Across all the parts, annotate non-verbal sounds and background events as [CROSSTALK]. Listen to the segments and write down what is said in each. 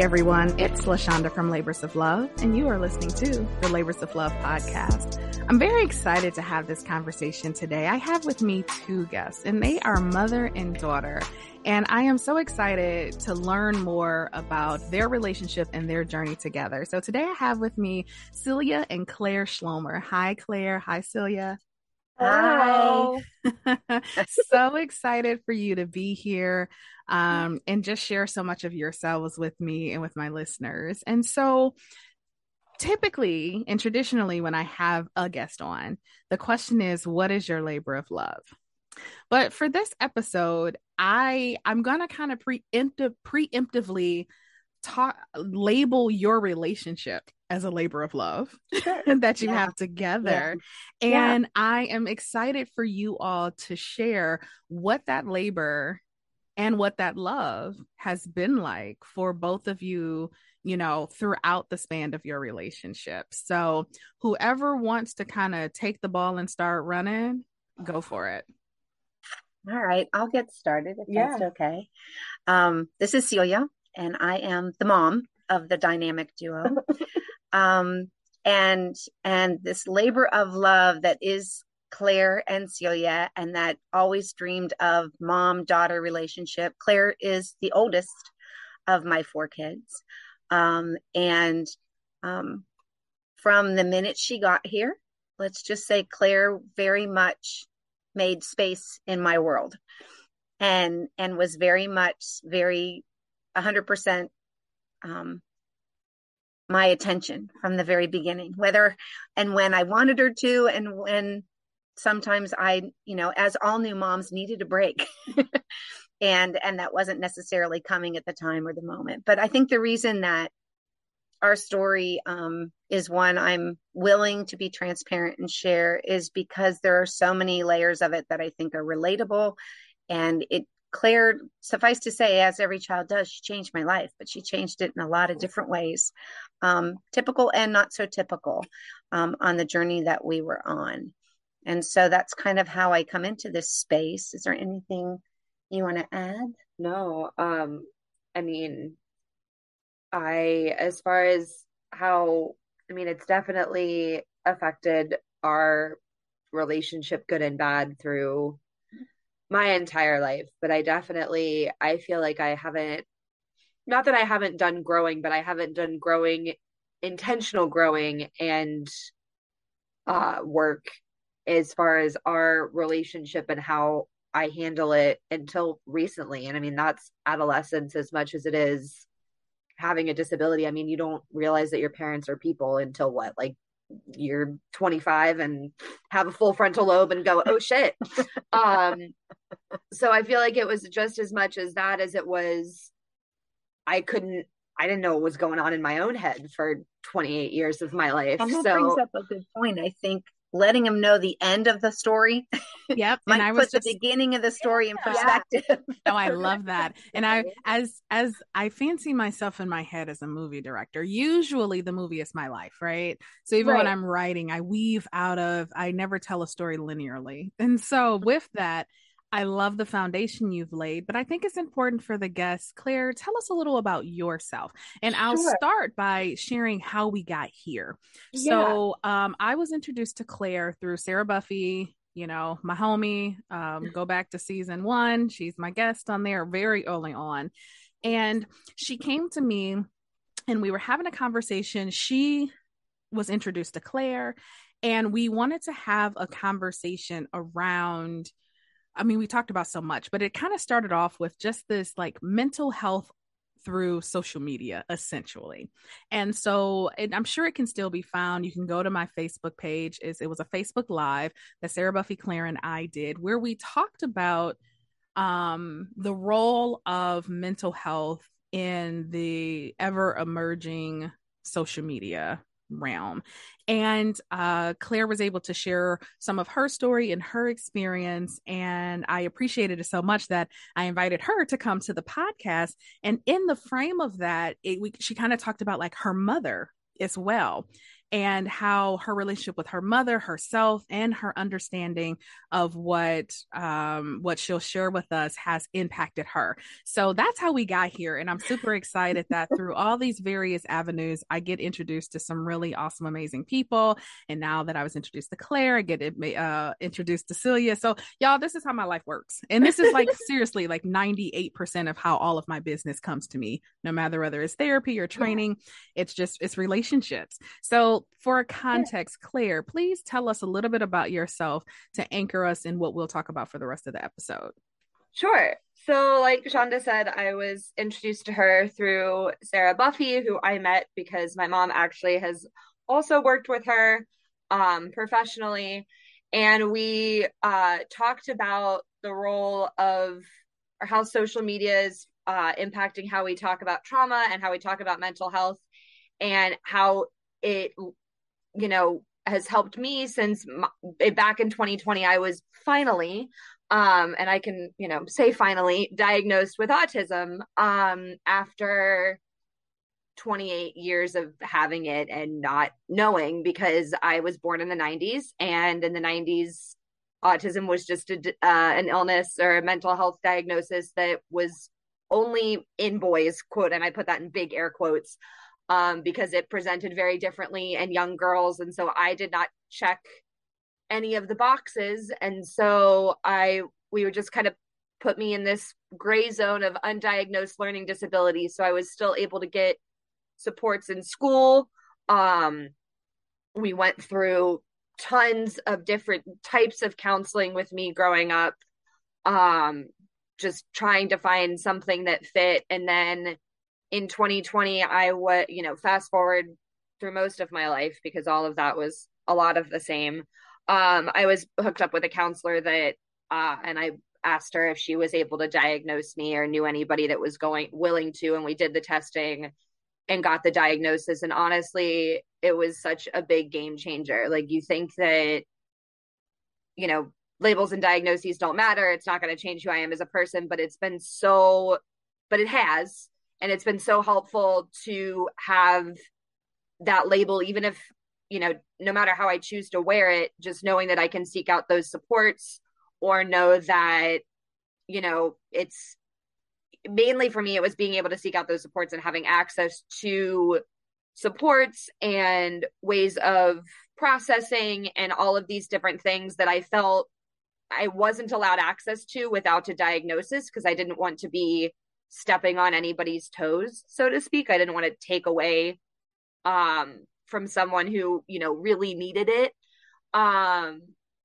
Everyone, it's La Shanda from Labors of Love, and you are listening to the Labors of Love podcast. I'm very excited to have this conversation today. I have with me two guests, and they are mother and daughter. And I am so excited to learn more about their relationship and their journey together. So today I have with me Celia and Clare Schloemer. Hi, Clare. Hi, Celia. Hi. [LAUGHS] so excited for you to be here um, and just share so much of yourselves with me and with my listeners. And so, typically and traditionally, when I have a guest on, the question is, What is your labor of love? But for this episode, I I'm gonna kind of preemptive preemptively talk label your relationship as a labor of love Sure. [LAUGHS] that you Yeah. have together. Yeah. And I am excited for you all to share what that labor and what that love has been like for both of you, you know, throughout the span of your relationship. So, whoever wants to kind of take the ball and start running, go for it. All right, I'll get started if Yeah. that's okay. Um, this is Celia, and I am the mom of the dynamic duo. [LAUGHS] um, and and this labor of love that is Clare and Celia, and that always dreamed of mom daughter relationship. Clare is the oldest of my four kids, um, and um, from the minute she got here, let's just say Clare very much made space in my world and and was very much very 100% um my attention from the very beginning whether and when i wanted her to and when sometimes i you know as all new moms needed a break [LAUGHS] and and that wasn't necessarily coming at the time or the moment but i think the reason that our story um, is one I'm willing to be transparent and share is because there are so many layers of it that I think are relatable. And it, Clare, suffice to say, as every child does, she changed my life, but she changed it in a lot of different ways, um, typical and not so typical um, on the journey that we were on. And so that's kind of how I come into this space. Is there anything you want to add? No, um, I mean, I, as far as how, I mean, it's definitely affected our relationship, good and bad, through my entire life. But I definitely, I feel like I haven't, not that I haven't done growing, but I haven't done growing, intentional growing and uh, work as far as our relationship and how I handle it until recently. And I mean, that's adolescence as much as it is having a disability. I mean, you don't realize that your parents are people until what, like you're 25 and have a full frontal lobe and go, oh shit. [LAUGHS] um, so I feel like it was just as much as that as it was, I couldn't, I didn't know what was going on in my own head for 28 years of my life. And that so brings up a good point. I think letting them know the end of the story Yep. [LAUGHS] and I was put just the beginning of the story in Yeah. perspective. [LAUGHS] Oh, I love that. And I [LAUGHS] as as I fancy myself in my head as a movie director, usually the movie is my life, right? So even when I'm writing, I weave out of I never tell a story linearly. And so with that, I love the foundation you've laid, but I think it's important for the guests. Clare, tell us a little about yourself. And I'll Sure. start by sharing how we got here. Yeah. So um, I was introduced to Clare through Sarah Buffy, you know, my homie. Um, go back to season one. She's my guest on there very early on. And she came to me and we were having a conversation. She was introduced to Clare, and we wanted to have a conversation around. I mean, we talked about so much, but it kind of started off with just this like mental health through social media essentially. And so and i'm sure it can still be found. You can go to my facebook page. Is it was a facebook live that sarah buffy clare and i did where we talked about um the role of mental health in the ever emerging social media realm. And uh, Clare was able to share some of her story and her experience. And I appreciated it so much that I invited her to come to the podcast. And in the frame of that, it, we, she kind of talked about like her mother as well and how her relationship with her mother, herself, and her understanding of what um, what she'll share with us has impacted her. So that's how we got here, and I'm super excited that [LAUGHS] through all these various avenues, I get introduced to some really awesome, amazing people. And now that I was introduced to Clare, I get uh, introduced to Celia. So y'all, this is how my life works, and this is like [LAUGHS] seriously like 98% of how all of my business comes to me, no matter whether it's therapy or training. Yeah. It's just it's relationships. So for context, Clare, please tell us a little bit about yourself to anchor us in what we'll talk about for the rest of the episode. Sure. So, like Shonda said, I was introduced to her through Sarah Buffy, who I met because my mom actually has also worked with her um, professionally. And we uh, talked about the role of or how social media is uh, impacting how we talk about trauma and how we talk about mental health and how it you know has helped me since my, back in 2020 i was finally um and i can you know say finally diagnosed with autism um after 28 years of having it and not knowing because i was born in the 90s and in the 90s autism was just a, uh, an illness or a mental health diagnosis that was only in boys quote and i put that in big air quotes um, because it presented very differently in young girls. And so I did not check any of the boxes. And so I, we were just kind of put me in this gray zone of undiagnosed learning disability. So I was still able to get supports in school. Um, we went through tons of different types of counseling with me growing up. Um, just trying to find something that fit. And then in 2020 i would you know fast forward through most of my life because all of that was a lot of the same. Um i was hooked up with a counselor that uh and i asked her if she was able to diagnose me or knew anybody that was going willing to and we did the testing and got the diagnosis. And honestly it was such a big game changer. Like you think that you know labels and diagnoses don't matter. It's not going to change who i am as a person but it's been so but it has and it's been so helpful to have that label even if you know no matter how i choose to wear it just knowing that i can seek out those supports or know that you know it's mainly for me it was being able to seek out those supports and having access to supports and ways of processing and all of these different things that i felt i wasn't allowed access to without a diagnosis because i didn't want to be stepping on anybody's toes, so to speak. I didn't want to take away um from someone who, you know, really needed it. Um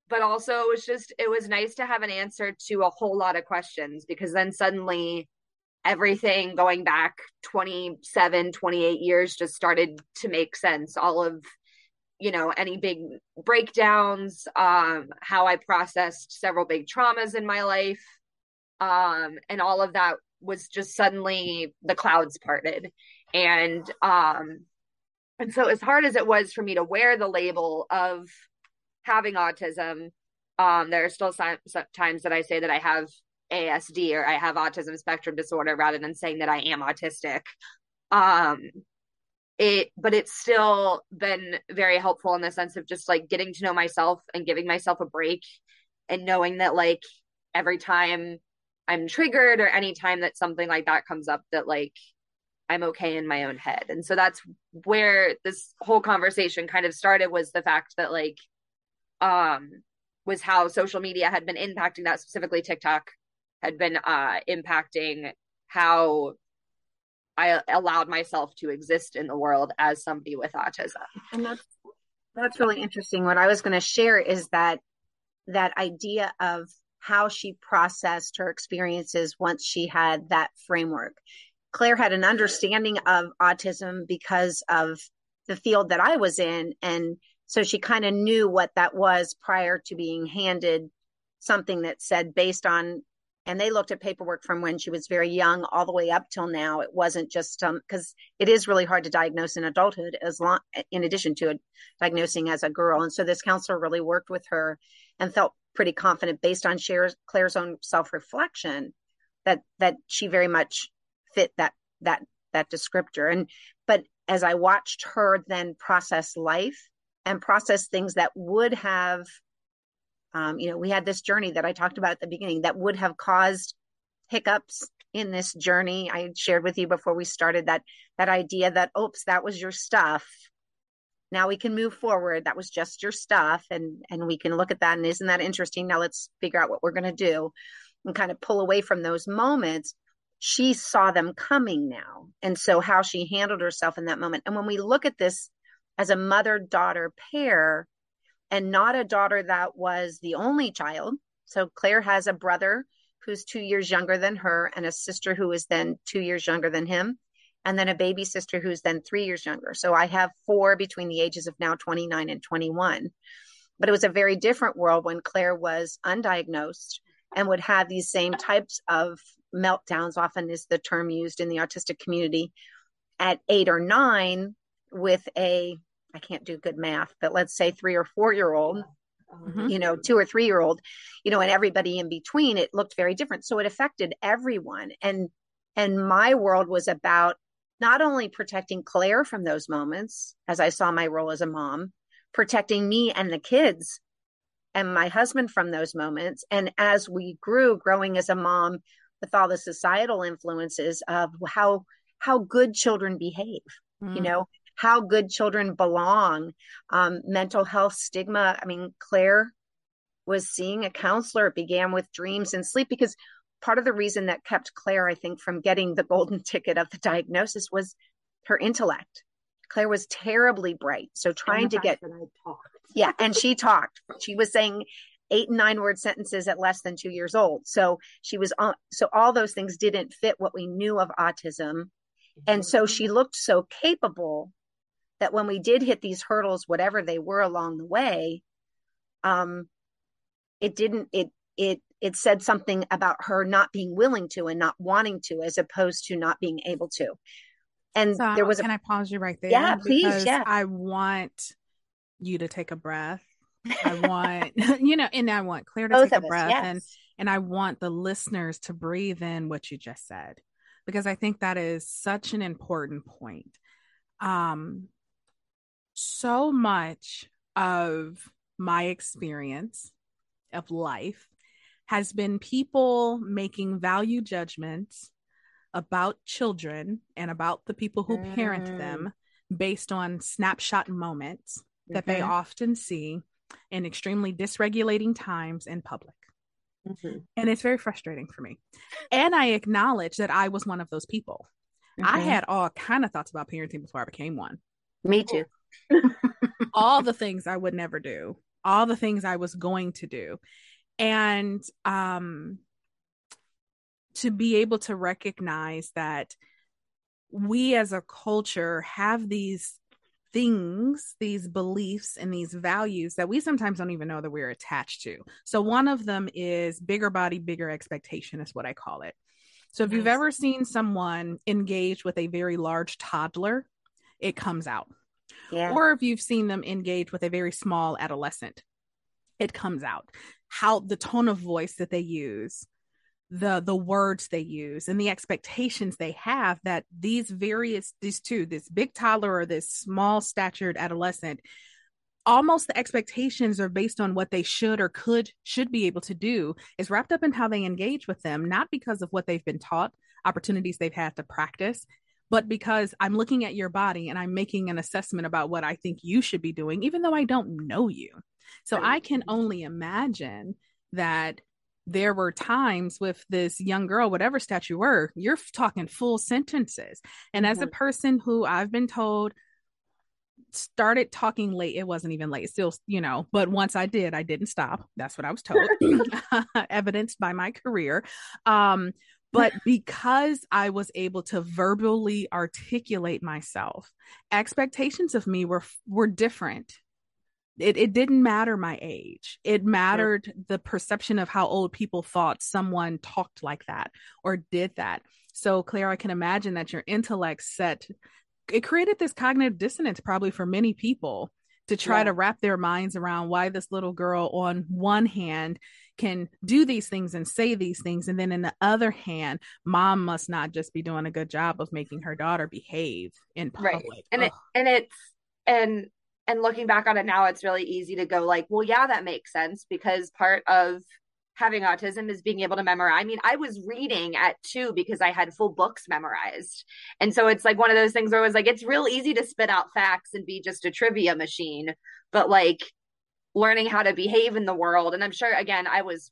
but also it was just it was nice to have an answer to a whole lot of questions because then suddenly everything going back 27 28 years just started to make sense all of you know any big breakdowns um how i processed several big traumas in my life um and all of that was just suddenly the clouds parted. And um and so as hard as it was for me to wear the label of having autism um there are still some, some times that i say that i have asd or i have autism spectrum disorder rather than saying that i am autistic. Um it but it's still been very helpful in the sense of just like getting to know myself and giving myself a break and knowing that like every time I'm triggered or anytime that something like that comes up that like I'm okay in my own head. And so that's where this whole conversation kind of started was the fact that like um was how social media had been impacting that specifically TikTok had been uh impacting how I allowed myself to exist in the world as somebody with autism. And that's that's really interesting. What I was going to share is that that idea of how she processed her experiences once she had that framework. Clare had an understanding of autism because of the field that I was in. And so she kind of knew what that was prior to being handed something that said based on and they looked at paperwork from when she was very young all the way up till now it wasn't just um because it is really hard to diagnose in adulthood as long in addition to diagnosing as a girl and so this counselor really worked with her and felt pretty confident based on Cher's, clare's own self-reflection that that she very much fit that that that descriptor. And but as i watched her then process life and process things that would have um, you know we had this journey that i talked about at the beginning that would have caused hiccups in this journey. I shared with you before we started that that idea that oops that was your stuff now we can move forward that was just your stuff and and we can look at that and isn't that interesting now let's figure out what we're going to do and kind of pull away from those moments she saw them coming now and so how she handled herself in that moment and when we look at this as a mother daughter pair and not a daughter that was the only child. So Clare has a brother who's two years younger than her and a sister who is then two years younger than him. And then a baby sister who's then three years younger. So I have four between the ages of now 29 and 21. But it was a very different world when Clare was undiagnosed and would have these same types of meltdowns, often is the term used in the autistic community, at eight or nine with a I can't do good math, but let's say three or four year old, mm-hmm. you know, two or three year old, you know, and everybody in between, it looked very different. So it affected everyone. And, and my world was about not only protecting Clare from those moments, as I saw my role as a mom, protecting me and the kids and my husband from those moments. And as we grew, growing as a mom with all the societal influences of how, how good children behave, mm. you know, how good children belong, um, mental health stigma. I mean, Clare was seeing a counselor. It began with dreams and sleep because part of the reason that kept Clare, I think, from getting the golden [LAUGHS] ticket of the diagnosis was her intellect. Clare was terribly bright. So trying to get, [LAUGHS] yeah, and she talked. She was saying eight and nine word sentences at less than two years old. So she was on, so all those things didn't fit what we knew of autism. And so she looked so capable that when we did hit these hurdles, whatever they were along the way, um, it didn't, it, it, it said something about her not being willing to and not wanting to, as opposed to not being able to. And so, there was, can a, I pause you right there? Yeah, please. Yeah. I want you to take a breath. I [LAUGHS] want, [LAUGHS] you know, and I want Clare to Both take a breath yes. and, and I want the listeners to breathe in what you just said, because I think that is such an important point. Um, so much of my experience of life has been people making value judgments about children and about the people who mm. parent them based on snapshot moments mm-hmm. that they mm-hmm. often see in extremely dysregulating times in public. Mm-hmm. And it's very frustrating for me. And I acknowledge that I was one of those people. Mm-hmm. I had all kind of thoughts about parenting before I became one. Me too [LAUGHS] all the things I would never do, all the things I was going to do. And um to be able to recognize that we as a culture have these things, these beliefs, and these values that we sometimes don't even know that we're attached to. So, one of them is bigger body, bigger expectation, is what I call it. So, if nice. you've ever seen someone engage with a very large toddler, it comes out. Yeah. Or if you've seen them engage with a very small adolescent, it comes out. How the tone of voice that they use, the the words they use and the expectations they have that these various these two this big toddler or this small statured adolescent almost the expectations are based on what they should or could should be able to do is wrapped up in how they engage with them not because of what they've been taught opportunities they've had to practice but because I'm looking at your body and I'm making an assessment about what I think you should be doing, even though I don't know you. So right. I can only imagine that there were times with this young girl, whatever stat you were, you're talking full sentences. And as a mm-hmm. person who I've been told started talking late, it wasn't even late, still, you know, but once I did, I didn't stop. That's what I was told, [CLEARS THROAT] [LAUGHS] evidenced by my career. Um, But [LAUGHS] because I was able to verbally articulate myself, expectations of me were were different. It, it didn't matter my age. It mattered the perception of how old people thought someone talked like that or did that. So, Clare, I can imagine that your intellect set it created this cognitive dissonance probably for many people to try yeah. to wrap their minds around why this little girl on one hand can do these things and say these things and then in the other hand mom must not just be doing a good job of making her daughter behave in public right. and it, and it's and and looking back on it now it's really easy to go like well yeah that makes sense because part of having autism is being able to memorize. I mean, I was reading at two because I had full books memorized. And so it's like one of those things where it was like, it's real easy to spit out facts and be just a trivia machine, but like learning how to behave in the world. And I'm sure, again, I was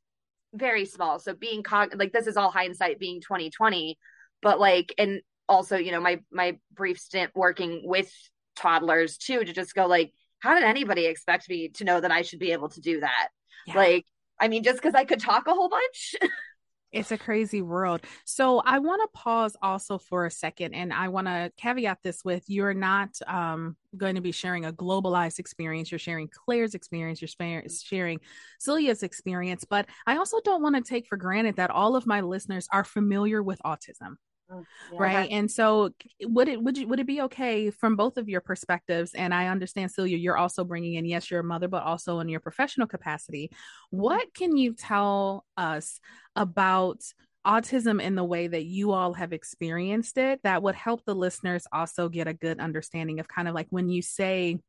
very small. So being cog- like, this is all hindsight being 2020, but like, and also, you know, my, my brief stint working with toddlers too, to just go like, how did anybody expect me to know that I should be able to do that? Yeah. Like, I mean, just because I could talk a whole bunch. [LAUGHS] it's a crazy world. So I want to pause also for a second, and I want to caveat this with you're not um, going to be sharing a globalized experience. You're sharing Clare's experience. You're sharing Celia's experience. But I also don't want to take for granted that all of my listeners are familiar with autism. Mm, right and so would it would you would it be okay from both of your perspectives and i understand celia you're also bringing in yes you're a mother but also in your professional capacity mm-hmm. what can you tell us about autism in the way that you all have experienced it that would help the listeners also get a good understanding of kind of like when you say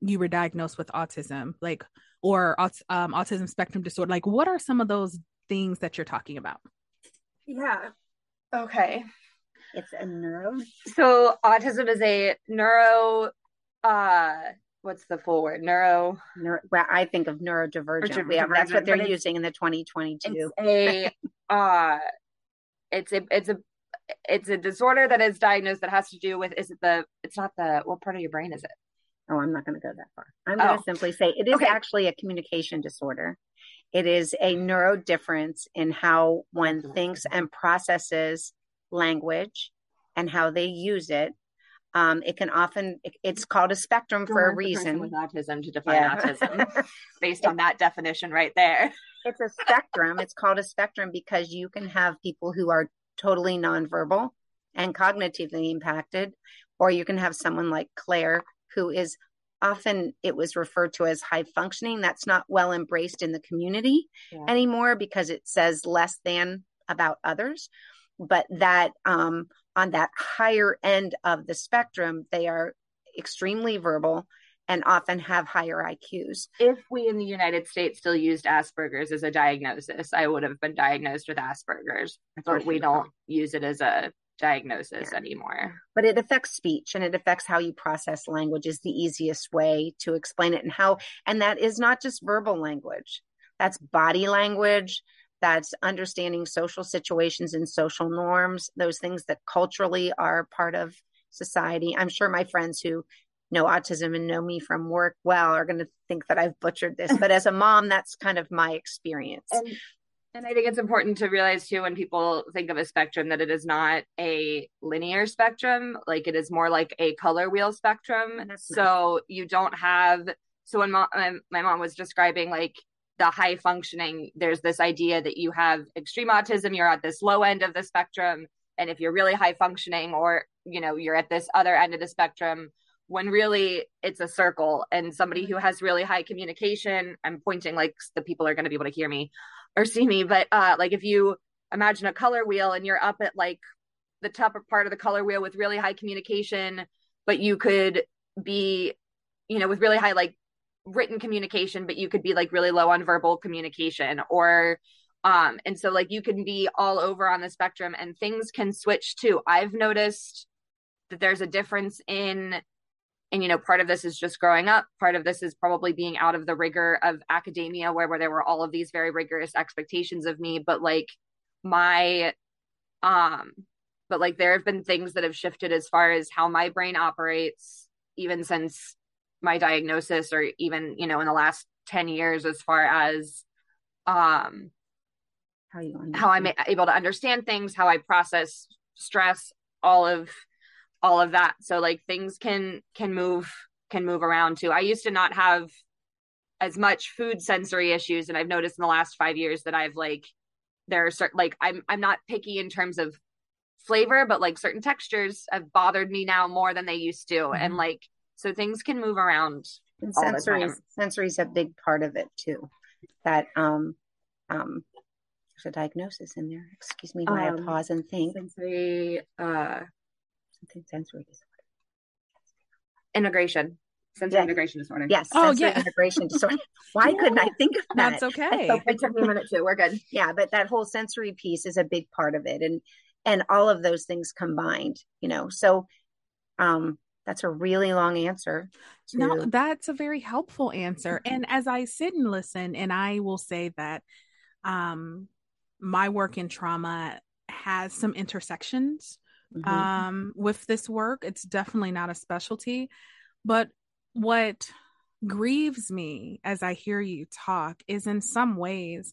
you were diagnosed with autism like or um, autism spectrum disorder like what are some of those things that you're talking about? Yeah Okay. It's a neuro. So autism is a neuro uh what's the full word? Neuro, neuro well, I think of neurodivergent. Yeah, that's what they're using in the 2022. It's a uh it's a it's a it's a disorder that is diagnosed that has to do with is it the it's not the what part of your brain is it? Oh, I'm not going to go that far. I'm going to oh. simply say it is okay. actually a communication disorder. It is a neuro difference in how one thinks and processes language and how they use it. Um, it can often it's called a spectrum for a reason. With autism to define yeah. autism, [LAUGHS] based on that definition right there. It's a spectrum. it's called a spectrum because you can have people who are totally nonverbal and cognitively impacted, or you can have someone like Clare who is often it was referred to as high functioning. That's not well embraced in the community yeah. anymore because it says less than about others. But that um, on that higher end of the spectrum, they are extremely verbal and often have higher IQs. If we in the United States still used Asperger's as a diagnosis, I would have been diagnosed with Asperger's, but we don't use it as a diagnosis yeah. anymore. But it affects speech and it affects how you process language is the easiest way to explain it and how and that is not just verbal language. That's body language, that's understanding social situations and social norms, those things that culturally are part of society. I'm sure my friends who know autism and know me from work well are going to think that I've butchered this, but as a mom, that's kind of my experience. And and I think it's important to realize too when people think of a spectrum that it is not a linear spectrum, like it is more like a color wheel spectrum. So nice. you don't have. So when mom, my mom was describing like the high functioning, there's this idea that you have extreme autism, you're at this low end of the spectrum, and if you're really high functioning, or you know you're at this other end of the spectrum, when really it's a circle and somebody mm-hmm. who has really high communication i'm pointing like the people are going to be able to hear me or see me, but uh, like if you imagine a color wheel and you're up at like the top part of the color wheel with really high communication, but you could be, you know, with really high like written communication, but you could be like really low on verbal communication or um and so like you can be all over on the spectrum and things can switch too. I've noticed that there's a difference in and you know part of this is just growing up part of this is probably being out of the rigor of academia where, where there were all of these very rigorous expectations of me but like my um but like there have been things that have shifted as far as how my brain operates even since my diagnosis or even you know in the last 10 years as far as um how you understand. how I'm able to understand things, how I process stress, all of all of that. So like things can can move can move around too. I used to not have as much food sensory issues and I've noticed in the last 5 years that I've like there are certain like I'm I'm not picky in terms of flavor, but like certain textures have bothered me now more than they used to. Mm-hmm. And like so things can move around. And sensory sensory is a big part of it too. That um um there's a diagnosis in there. Excuse me while um, I pause and think. Sensory uh something sensory disorder. Integration. Sensory integration disorder. Yes. Oh, yeah. integration disorder. [LAUGHS] Why couldn't I think of that? That's okay. it took me a minute too. We're good. Yeah, but that whole sensory piece is a big part of it. And and all of those things combined, you know. So um that's a really long answer. To... No, that's a very helpful answer. And as I sit and listen, and I will say that um my work in trauma has some intersections mm-hmm. um with this work. It's definitely not a specialty, but what grieves me as I hear you talk is in some ways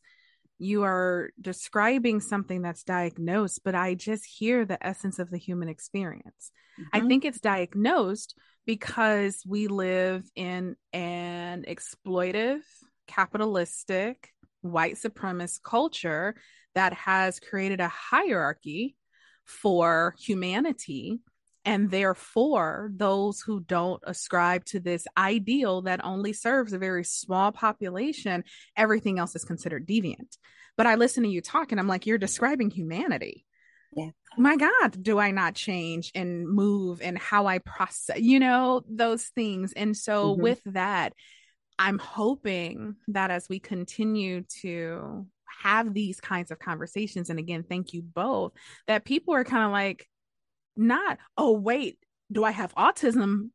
you are describing something that's diagnosed, but I just hear the essence of the human experience. Mm-hmm. I think it's diagnosed because we live in an exploitive, capitalistic, white supremacist culture that has created a hierarchy for humanity and therefore, those who don't ascribe to this ideal that only serves a very small population, everything else is considered deviant. But I listen to you talk and I'm like, you're describing humanity. Yeah. My God, do I not change and move and how I process, you know, those things. And so, mm-hmm. with that, I'm hoping that as we continue to have these kinds of conversations, and again, thank you both, that people are kind of like, not, oh, wait, do I have autism?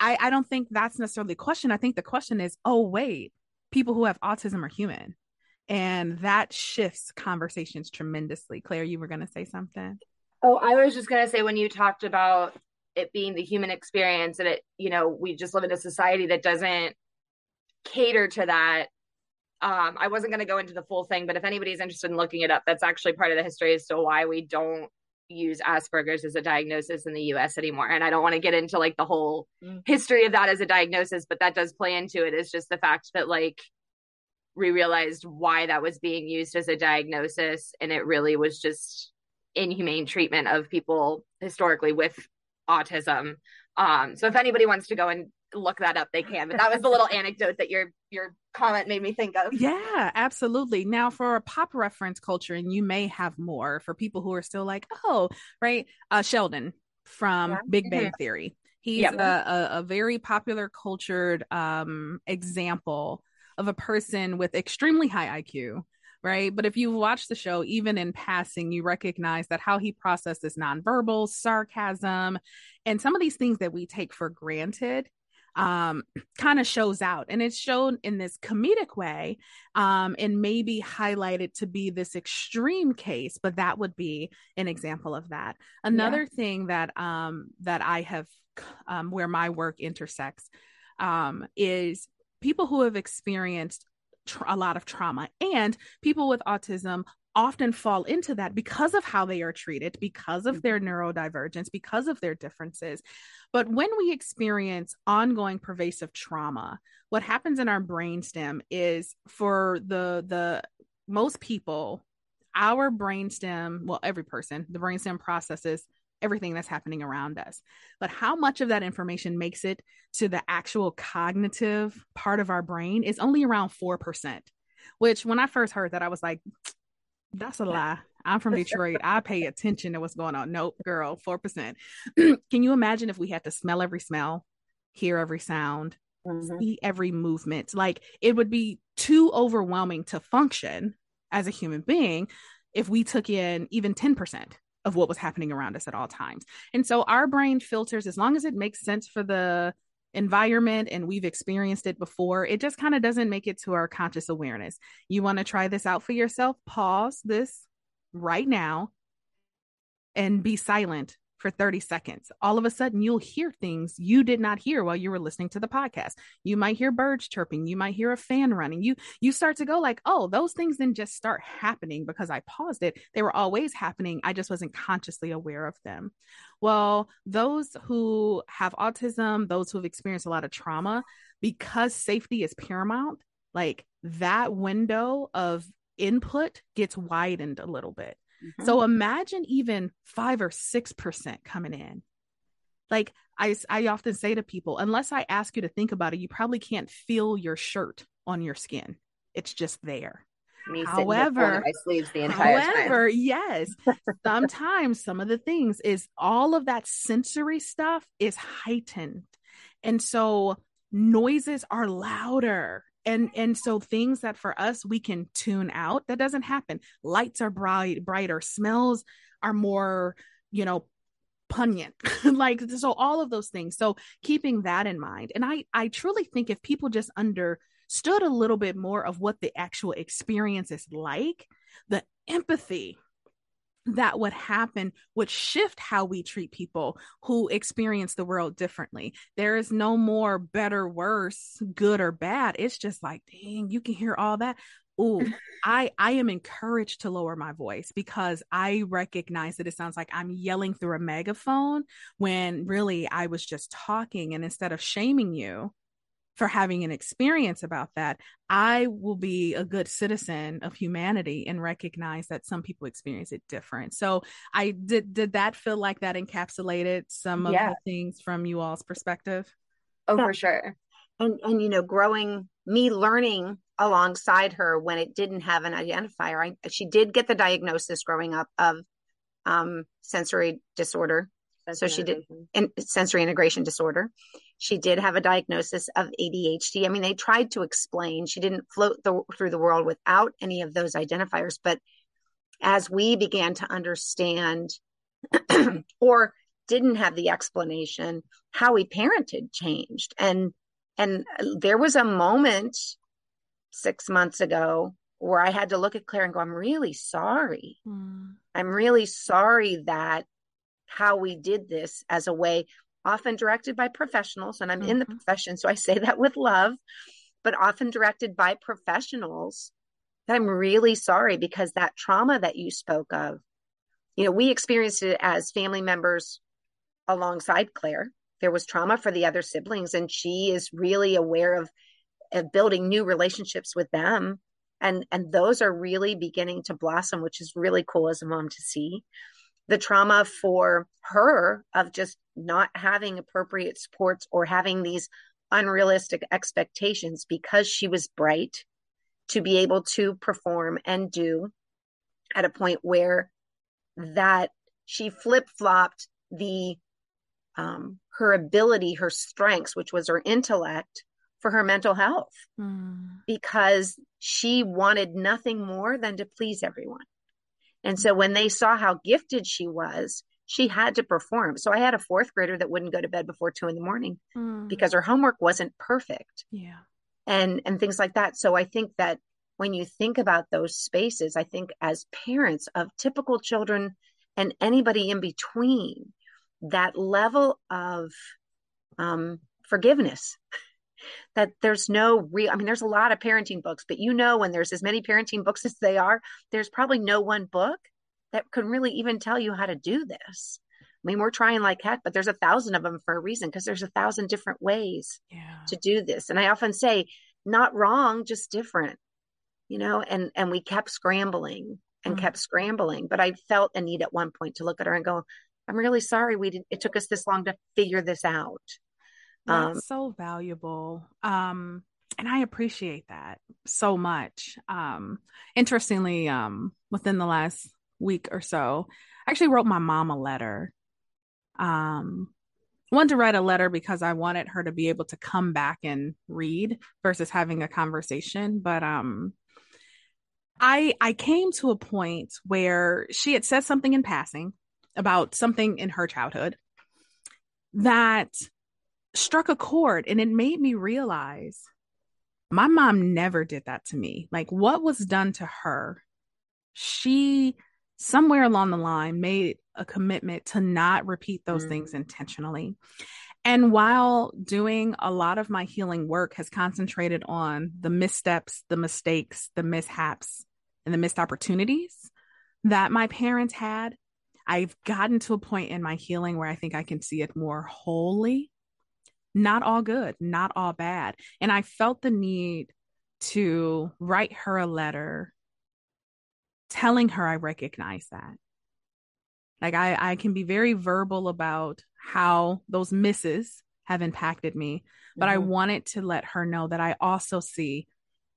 I, I don't think that's necessarily the question. I think the question is, oh, wait, people who have autism are human. And that shifts conversations tremendously. Clare, you were going to say something. Oh, I was just going to say when you talked about it being the human experience and it, you know, we just live in a society that doesn't cater to that. Um, I wasn't going to go into the full thing, but if anybody's interested in looking it up, that's actually part of the history as to why we don't use Asperger's as a diagnosis in the US anymore. And I don't want to get into like the whole mm. history of that as a diagnosis, but that does play into it. Is just the fact that like we realized why that was being used as a diagnosis and it really was just inhumane treatment of people historically with autism. Um, so if anybody wants to go and look that up, they can. But that was the little anecdote that your your comment made me think of. Yeah, absolutely. Now for a pop reference culture, and you may have more for people who are still like, oh, right, uh, Sheldon from yeah. Big Bang mm-hmm. Theory. He's a, a, a, very popular cultured um, example of a person with extremely high IQ right? But if you watch the show, even in passing, you recognize that how he processes nonverbal, sarcasm, and some of these things that we take for granted um, kind of shows out and it's shown in this comedic way um, and maybe highlighted to be this extreme case but that would be an example of that another yeah. thing that um, that i have um, where my work intersects um, is people who have experienced a lot of trauma and people with autism often fall into that because of how they are treated, because of their mm-hmm. neurodivergence, because of their differences. But when we experience ongoing pervasive trauma, what happens in our brainstem is for the the most people, our brainstem, well, every person, the brainstem processes everything that's happening around us. But how much of that information makes it to the actual cognitive part of our brain is only around 4%, which when I first heard that, I was like, that's a lie. I'm from Detroit. I pay attention to what's going on. Nope, girl, 4%. [CLEARS THROAT] Can you imagine if we had to smell every smell, hear every sound, mm-hmm. see every movement? Like it would be too overwhelming to function as a human being if we took in even 10% of what was happening around us at all times. And so our brain filters as long as it makes sense for the environment and we've experienced it before, it just kind of doesn't make it to our conscious awareness. You want to try this out for yourself? Pause this right now and be silent for 30 seconds. All of a sudden, you'll hear things you did not hear while you were listening to the podcast. You might hear birds chirping, you might hear a fan running. You you start to go like, "Oh, those things didn't just start happening because I paused it. They were always happening. I just wasn't consciously aware of them." Well, those who have autism, those who have experienced a lot of trauma, because safety is paramount, like that window of input gets widened a little bit. Mm-hmm. So imagine even five or six percent coming in. Like I, I often say to people, unless I ask you to think about it, you probably can't feel your shirt on your skin. It's just there. Me however, my sleeves the entire however, time. [LAUGHS] yes, sometimes some of the things is all of that sensory stuff is heightened, and so noises are louder and and so things that for us we can tune out that doesn't happen. Lights are bright brighter. Smells are more you know pungent. [LAUGHS] Like so all of those things. So keeping that in mind. And i i truly think if people just understood a little bit more of what the actual experience is like the empathy that would happen would shift how we treat people who experience the world differently. There is no more better, worse, good or bad. It's just like, dang, you can hear all that. Oh, [LAUGHS] I I am encouraged to lower my voice because I recognize that it sounds like I'm yelling through a megaphone when really I was just talking and instead of shaming you, for having an experience about that, I will be a good citizen of humanity and recognize that some people experience it different. So I did did that feel like that encapsulated some of yeah. the things from you all's perspective? Oh, yeah. for sure. And and you know, growing me learning alongside her when it didn't have an identifier. I, she did get the diagnosis growing up of um, sensory disorder. Sensory so she did in, sensory integration disorder. She did have a diagnosis of ADHD. I mean, they tried to explain. She didn't float the, through the world without any of those identifiers. But as we began to understand [CLEARS THROAT] or didn't have the explanation, how we parented changed. And and there was a moment six months ago where I had to look at Clare and go, I'm really sorry. Mm. I'm really sorry that how we did this as a way often directed by professionals, and I'm mm-hmm. in the mm-hmm. profession, so I say that with love, but often directed by professionals. I'm really sorry because that trauma that you spoke of, you know, we experienced it as family members alongside Clare. There was trauma for the other siblings, and she is really aware of, of building new relationships with them. And, and those are really beginning to blossom, which is really cool as a mom to see the trauma for her of just not having appropriate supports or having these unrealistic expectations because she was bright to be able to perform and do at a point where that she flip flopped the um, her ability, her strengths, which was her intellect, for her mental health mm. because she wanted nothing more than to please everyone. And so when they saw how gifted she was, she had to perform. So I had a fourth grader that wouldn't go to bed before two in the morning mm. because her homework wasn't perfect. Yeah. And and things like that. So I think that when you think about those spaces, I think as parents of typical children and anybody in between, that level of um, forgiveness [LAUGHS] that there's no real i mean there's a lot of parenting books but you know when there's as many parenting books [LAUGHS] as they are there's probably no one book that can really even tell you how to do this i mean we're trying like heck but there's a thousand of them for a reason because there's a thousand different ways yeah. to do this and i often say not wrong just different you know and and we kept scrambling and mm-hmm. kept scrambling but i felt a need at one point to look at her and go i'm really sorry we did it took us this long to figure this out that's um, so valuable. Um, and I appreciate that so much. Um, interestingly, um, within the last week or so, I actually wrote my mom a letter. Um, wanted to write a letter because I wanted her to be able to come back and read versus having a conversation. But um, I I came to a point where she had said something in passing about something in her childhood that struck a chord and it made me realize my mom never did that to me. Like what was done to her, she somewhere along the line made a commitment to not repeat those mm. things intentionally. And while doing a lot of my healing work has concentrated on the missteps, the mistakes, the mishaps, and the missed opportunities that my parents had, I've gotten to a point in my healing where I think I can see it more wholly. Not all good, not all bad. And I felt the need to write her a letter telling her I recognize that. Like I, I can be very verbal about how those misses have impacted me, but mm-hmm. I wanted to let her know that I also see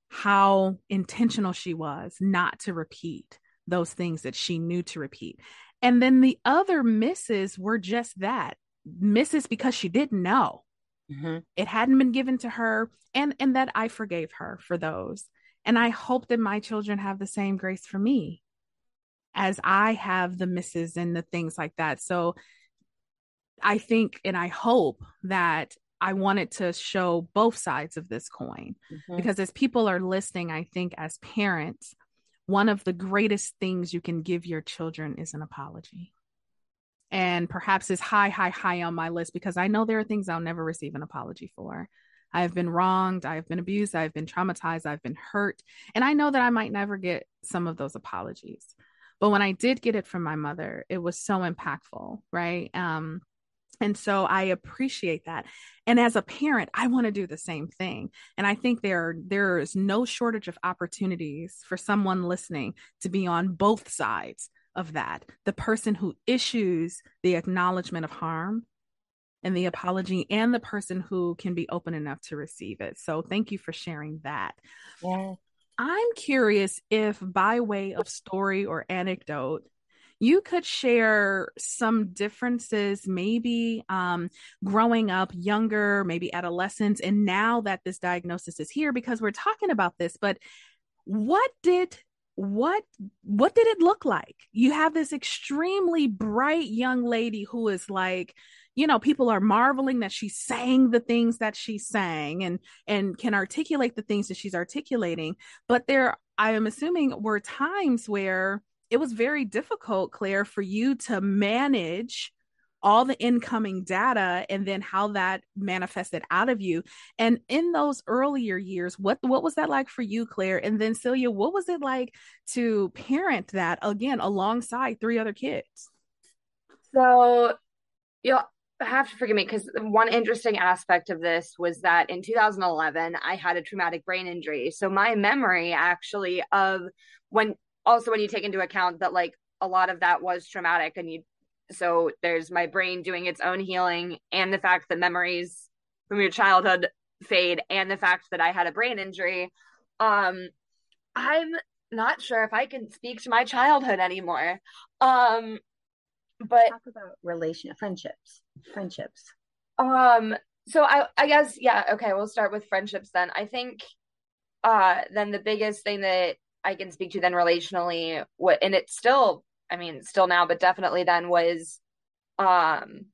how intentional she was not to repeat those things that she knew to repeat. And then the other misses were just that misses because she didn't know. Mm-hmm. It hadn't been given to her, and and that I forgave her for those. And I hope that my children have the same grace for me as I have the misses and the things like that. So I think and I hope that I wanted to show both sides of this coin mm-hmm. because as people are listening, I think as parents, one of the greatest things you can give your children is an apology. And perhaps is high, high, high on my list because I know there are things I'll never receive an apology for. I have been wronged, I have been abused, I've been traumatized, I've been hurt. And I know that I might never get some of those apologies. But when I did get it from my mother, it was so impactful, right? Um, and so I appreciate that. And as a parent, I want to do the same thing. And I think there there is no shortage of opportunities for someone listening to be on both sides of that. The person who issues the acknowledgement of harm and the apology and the person who can be open enough to receive it. So thank you for sharing that. Yeah. I'm curious if by way of story or anecdote, you could share some differences, maybe um, growing up younger, maybe adolescence, and now that this diagnosis is here, because we're talking about this, but what did what what did it look like you have this extremely bright young lady who is like you know people are marveling that she's saying the things that she's saying and and can articulate the things that she's articulating but there i am assuming were times where it was very difficult, Clare, for you to manage all the incoming data and then how that manifested out of you. And in those earlier years, what what was that like for you, Clare? And then Celia, what was it like to parent that again alongside three other kids? So you'll have to forgive me because one interesting aspect of this was that in 2011 I had a traumatic brain injury. So my memory actually of when also when you take into account that like a lot of that was traumatic and you so there's my brain doing its own healing and the fact that memories from your childhood fade and the fact that I had a brain injury um I'm not sure if I can speak to my childhood anymore um but talk about relation friendships friendships? Um so I I guess yeah okay we'll start with friendships then. I think uh then the biggest thing that I can speak to then relationally what and it's still I mean still now but definitely then was um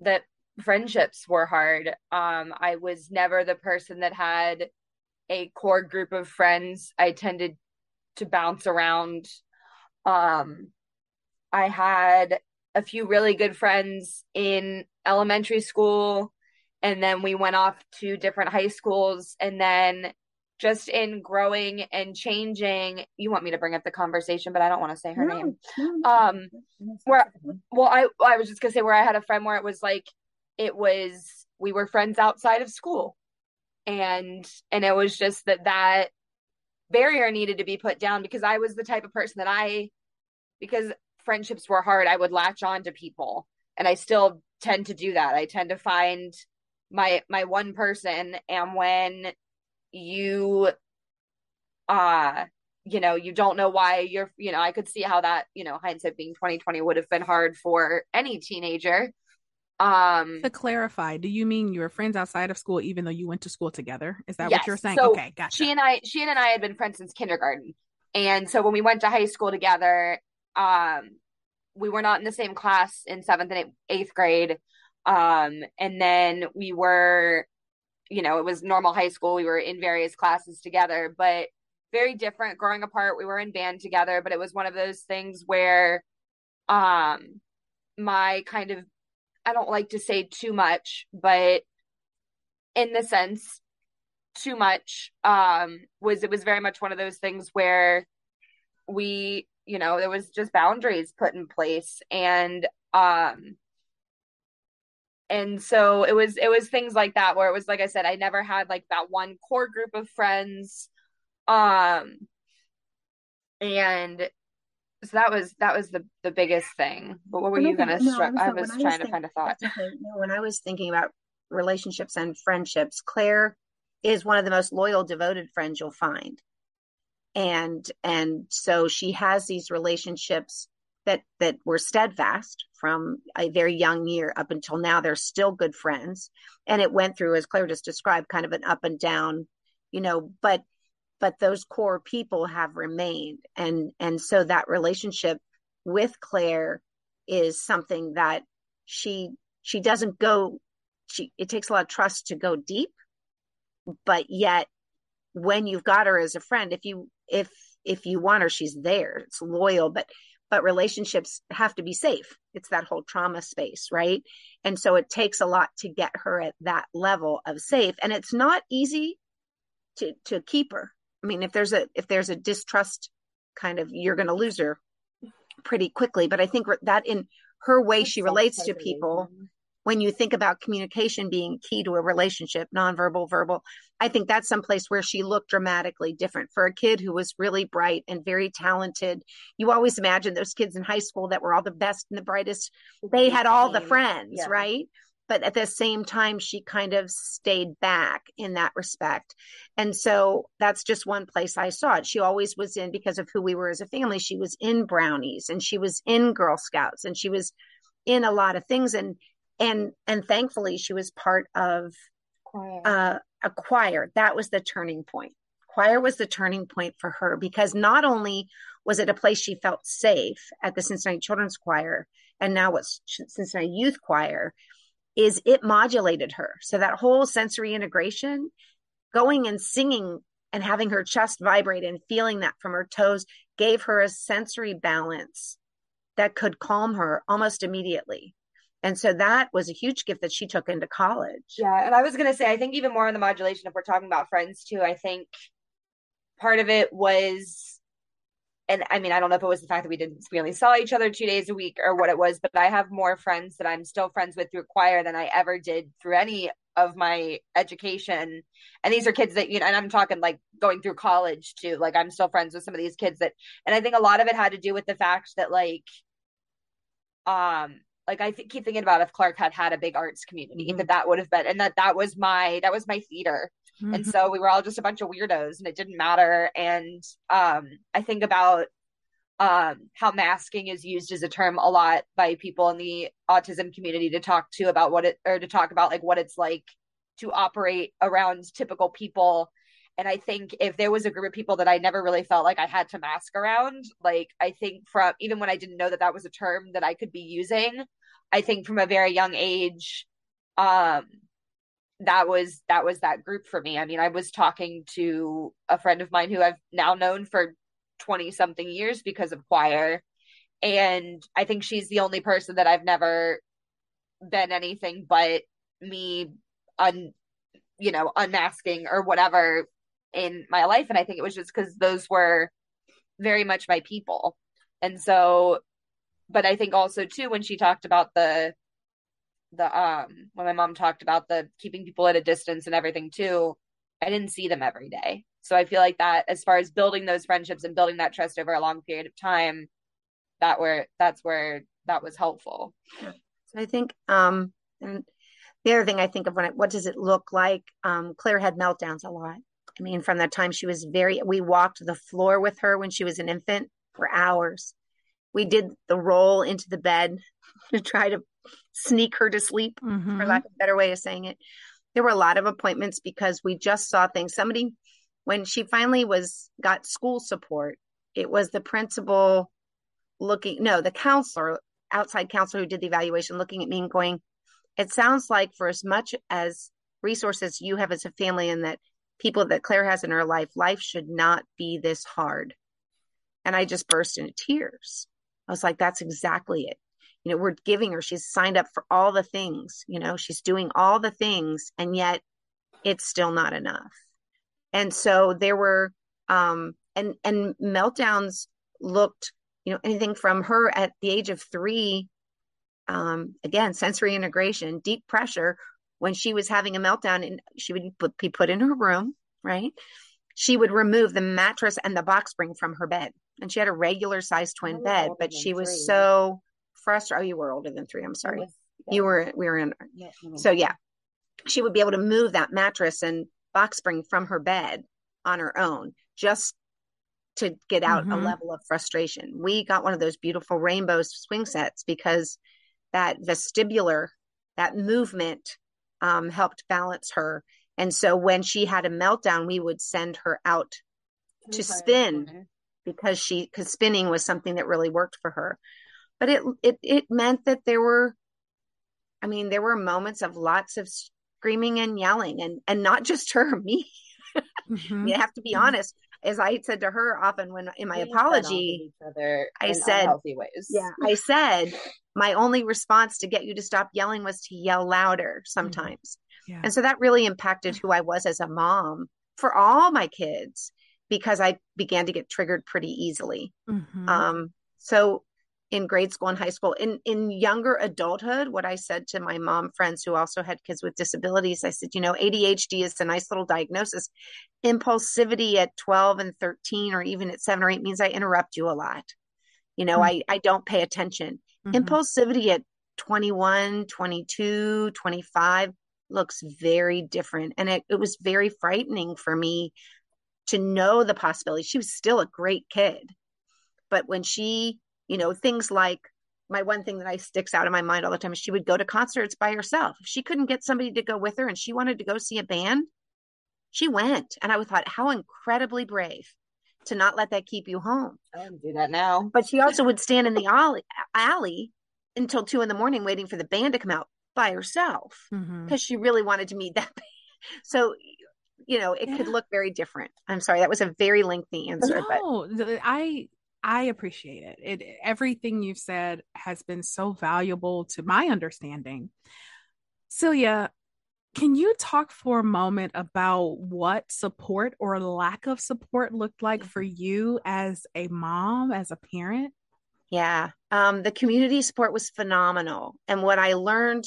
that friendships were hard. Um I was never the person that had a core group of friends. I tended to bounce around. Um I had a few really good friends in elementary school and then we went off to different high schools and then just in growing and changing you want me to bring up the conversation but i don't want to say her no, name. no, um where well i i was just gonna say where i had a friend where it was like it was we were friends outside of school. And and it was just that that barrier needed to be put down because i was the type of person that i because friendships were hard i would latch on to people. And i still tend to do that. I tend to find my my one person. And when you uh you know you don't know why you're you know i could see how that you know hindsight being 2020 would have been hard for any teenager. Um to clarify do you mean you were friends outside of school even though you went to school together? Is that yes. what you're saying? So okay gotcha. she and i she and i had been friends since kindergarten. And so when we went to high school together um we were not in the same class in seventh and eighth grade um and then we were you know, it was normal high school. We were in various classes together, but very different growing apart. We were in band together, but it was one of those things where um my kind of I don't like to say too much, but in the sense too much um was it was very much one of those things where we you know there was just boundaries put in place and um and so it was it was things like that where it was like i said i never had like that one core group of friends um and so that was that was the the biggest thing. But what were you gonna no, i was, I was trying to find a thought. no, when i was thinking about relationships and friendships clare is one of the most loyal devoted friends you'll find and and so she has these relationships that that were steadfast from a very young year up until now. They're still good friends. And it went through as clare just described kind of an up and down you know but but those core people have remained. And and so that relationship with clare is something that she she doesn't go she it takes a lot of trust to go deep but yet when you've got her as a friend if you if if you want her she's there. It's loyal but but relationships have to be safe. It's that whole trauma space right? And so it takes a lot to get her at that level of safe. And it's not easy to to keep her. I mean if there's a if there's a distrust kind of you're going to lose her pretty quickly. But i think that in her way That's she relates to people when you think about communication being key to a relationship, nonverbal, verbal, I think that's someplace where she looked dramatically different for a kid who was really bright and very talented. You always imagine those kids in high school that were all the best and the brightest. They had all the friends, yeah. right? But at the same time, she kind of stayed back in that respect. And so that's just one place I saw it. She always was in, because of who we were as a family, she was in Brownies and she was in Girl Scouts and she was in a lot of things. And and and thankfully she was part of choir. Uh, a choir. That was the turning point. Choir was the turning point for her because not only was it a place she felt safe at the cincinnati children's choir and now what's cincinnati youth choir is it modulated her. So that whole sensory integration going and singing and having her chest vibrate and feeling that from her toes gave her a sensory balance that could calm her almost immediately and so that was a huge gift that she took into college. Yeah. And I was going to say, I think even more on the modulation, if we're talking about friends too, I think part of it was, and I mean, I don't know if it was the fact that we didn't, we only saw each other two days a week or what it was, but I have more friends that I'm still friends with through choir than I ever did through any of my education. And these are kids that, you know, and I'm talking like going through college too. Like I'm still friends with some of these kids that, and I think a lot of it had to do with the fact that like, um, like I th- keep thinking about if Clark had had a big arts community, mm-hmm. that that would have been, and that that was my that was my theater, mm-hmm. and so we were all just a bunch of weirdos, and it didn't matter. And um, I think about um, how masking is used as a term a lot by people in the autism community to talk to about what it or to talk about like what it's like to operate around typical people and I think if there was a group of people that I never really felt like I had to mask around, like I think from even when I didn't know that that was a term that I could be using, I think from a very young age, um, that was that was that group for me. I mean, I was talking to a friend of mine who I've now known for 20 something years because of choir. And I think she's the only person that I've never been anything but me un you know, unmasking or whatever in my life. And I think it was just because those were very much my people. And so but I think also too when she talked about the the um when my mom talked about the keeping people at a distance and everything too, I didn't see them every day. So I feel like that as far as building those friendships and building that trust over a long period of time, that where that's where that was helpful. So I think um and the other thing I think of when what does it look like? Um, Clare had meltdowns a lot. I mean, from the time she was very, we walked the floor with her when she was an infant for hours we did the roll into the bed [LAUGHS] to try to sneak her to sleep, mm-hmm. for lack of a better way of saying it. There were a lot of appointments because we just saw things. Somebody, when she finally was got school support, it was the principal looking, no, the counselor, outside counselor who did the evaluation, looking at me and going, "It sounds like for as much as resources you have as a family, and that people that Clare has in her life, life should not be this hard. And I just burst into tears. I was like, that's exactly it. You know, we're giving her, she's signed up for all the things, you know, she's doing all the things, and yet it's still not enough. And so there were, um, and, and meltdowns looked, you know, anything from her at the age of three, um, again, sensory integration, deep pressure, when she was having a meltdown and she would be put in her room, right? She would remove the mattress and the box spring from her bed. And she had a regular sized twin bed, but she was three. so frustrated. Oh, you were older than three. I'm sorry. Was, yeah. You were, we were in. Yeah, so, yeah, she would be able to move that mattress and box spring from her bed on her own just to get out mm-hmm. a level of frustration. We got one of those beautiful rainbow swing sets because that vestibular, that movement um, helped balance her. And so when she had a meltdown, we would send her out to spin because she because spinning was something that really worked for her. But it it it meant that there were, I mean, there were moments of lots of screaming and yelling, and and not just her, [LAUGHS] me. mm-hmm. You have to be mm-hmm. honest. As I said to her often when in my we apology, I said, ways. yeah, I said my only response to get you to stop yelling was to yell louder sometimes. Mm-hmm. Yeah. And so that really impacted who I was as a mom for all my kids because I began to get triggered pretty easily. Mm-hmm. Um, so in grade school and high school, in in younger adulthood, what I said to my mom friends who also had kids with disabilities, I said, you know, ADHD is a nice little diagnosis. Impulsivity at 12 and 13 or even at 7 or 8 means I interrupt you a lot. You know, mm-hmm. I I don't pay attention. Mm-hmm. Impulsivity at 21, 22, 25 looks very different. And it, it was very frightening for me to know the possibility. She was still a great kid. But when she, you know, things like my one thing that I sticks out in my mind all the time is she would go to concerts by herself. If she couldn't get somebody to go with her and she wanted to go see a band, she went. And I thought, how incredibly brave to not let that keep you home. I don't do that now. But she also would stand in the alley, alley until two in the morning waiting for the band to come out by herself because mm-hmm. she really wanted to meet that [LAUGHS] band. So, you know, it yeah. could look very different. I'm sorry, that was a very lengthy answer. No, but I I appreciate it. It everything you've said has been so valuable to my understanding. Celia, can you talk for a moment about what support or lack of support looked like for you as a mom, as a parent? Yeah, um, the community support was phenomenal, and what I learned.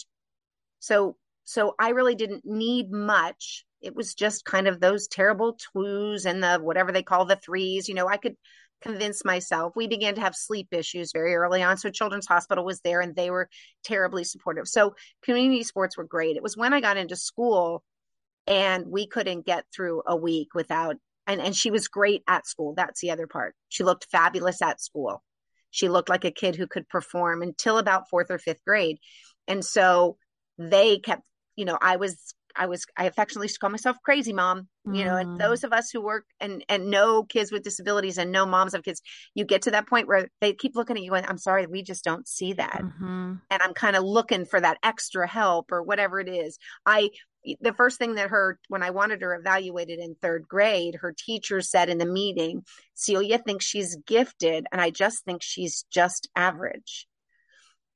So, so I really didn't need much. It was just kind of those terrible twos and the whatever they call the threes. You know, I could convince myself. We began to have sleep issues very early on. So Children's Hospital was there and they were terribly supportive. So community sports were great. It was when I got into school and we couldn't get through a week without and, and she was great at school. That's the other part. She looked fabulous at school. She looked like a kid who could perform until about fourth or fifth grade. And so they kept, you know, I was I was I affectionately used to call myself crazy mom. You know, and mm. those of us who work and and know kids with disabilities and know moms of kids, you get to that point where they keep looking at you and I'm sorry, we just don't see that. Mm-hmm. And I'm kind of looking for that extra help or whatever it is. I the first thing that her when I wanted her evaluated in third grade, her teacher said in the meeting, Celia thinks she's gifted, and I just think she's just average.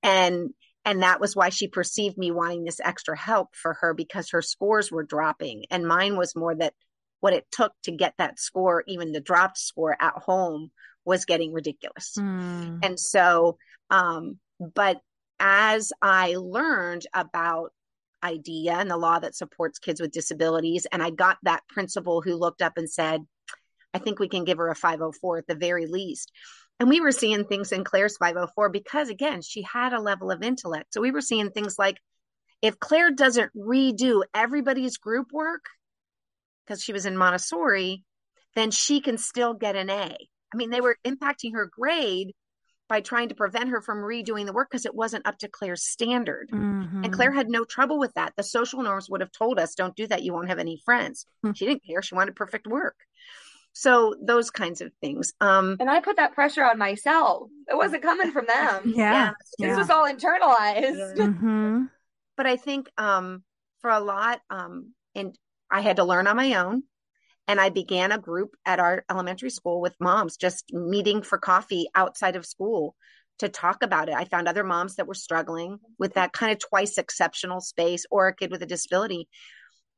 And and that was why she perceived me wanting this extra help for her because her scores were dropping. And mine was more that what it took to get that score even the dropped score at home was getting ridiculous. Mm. and so um but as i learned about IDEA and the law that supports kids with disabilities and i got that principal who looked up and said i think we can give her a 504 at the very least and we were seeing things in Clare's 504 because, again, she had a level of intellect. So we were seeing things like if Clare doesn't redo everybody's group work because she was in Montessori, then she can still get an A. I mean, they were impacting her grade by trying to prevent her from redoing the work because it wasn't up to Clare's standard. Mm-hmm. And Clare had no trouble with that. The social norms would have told us, don't do that. You won't have any friends. Mm-hmm. She didn't care. She wanted perfect work. So those kinds of things. Um, and I put that pressure on myself. It wasn't coming from them. [LAUGHS] yeah. yeah. This was all internalized. Yeah. Mm-hmm. But I think um, for a lot, um, and I had to learn on my own. And I began a group at our elementary school with moms, just meeting for coffee outside of school to talk about it. I found other moms that were struggling with that kind of twice exceptional space or a kid with a disability.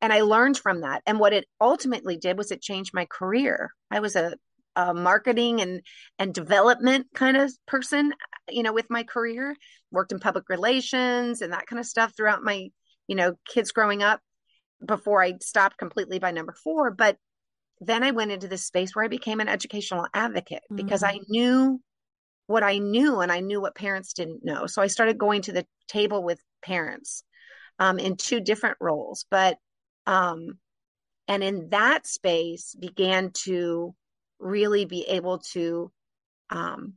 And I learned from that. And what it ultimately did was it changed my career. I was a, a marketing and and development kind of person, you know, with my career. Worked in public relations and that kind of stuff throughout my, you know, kids growing up before I stopped completely by number four. But then I went into this space where I became an educational advocate mm-hmm. because I knew what I knew and I knew what parents didn't know. So I started going to the table with parents um, in two different roles. But, um, and in that space began to really be able to um,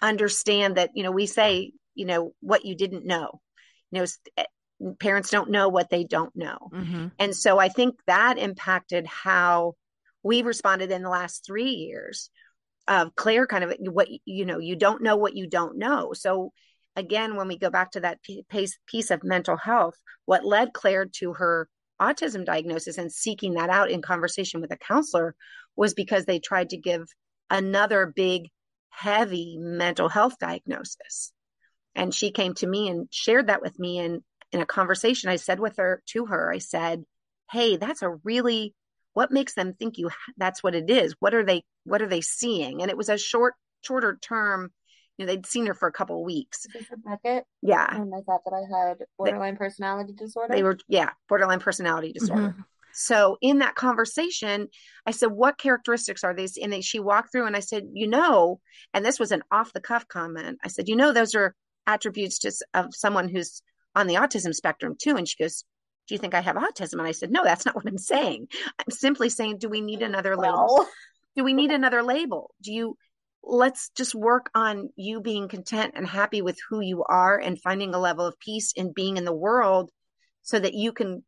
understand that, you know, we say, you know, what you didn't know. You know, eh, parents don't know what they don't know. Mm-hmm. And so I think that impacted how we responded in the last three years of Clare kind of what you know, you don't know what you don't know. So again, when we go back to that piece, of mental health, what led Clare to her autism diagnosis and seeking that out in conversation with a counselor was because they tried to give another big, heavy mental health diagnosis. And she came to me and shared that with me. And in a conversation, I said with her to her, I said, Hey, that's a really what makes them think you that's what it is what are they what are they seeing and it was a short shorter term you know they'd seen her for a couple of weeks Beckett? yeah and i thought that i had borderline they, personality disorder they were yeah borderline personality disorder mm-hmm. so in that conversation i said what characteristics are these and they, she walked through and i said you know and this was an off the cuff comment i said you know those are attributes just of someone who's on the autism spectrum too. And she goes, do you think I have autism? And I said, no, that's not what I'm saying. I'm simply saying, do we need another well. label? Do we need another label? Do you, let's just work on you being content and happy with who you are and finding a level of peace in being in the world so that you can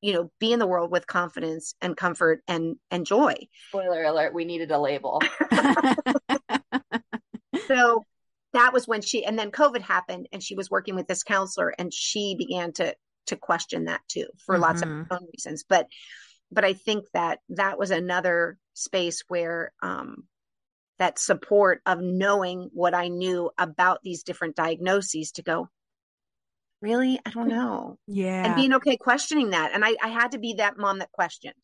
you know be in the world with confidence and comfort and and joy spoiler alert we needed a label [LAUGHS] [LAUGHS] so that was when she and then covid happened and she was working with this counselor and she began to to question that too for mm-hmm. lots of mm-hmm. own reasons but but i think that that was another space where um that support of knowing what i knew about these different diagnoses to go really i don't know yeah and being okay questioning that and i i had to be that mom that questioned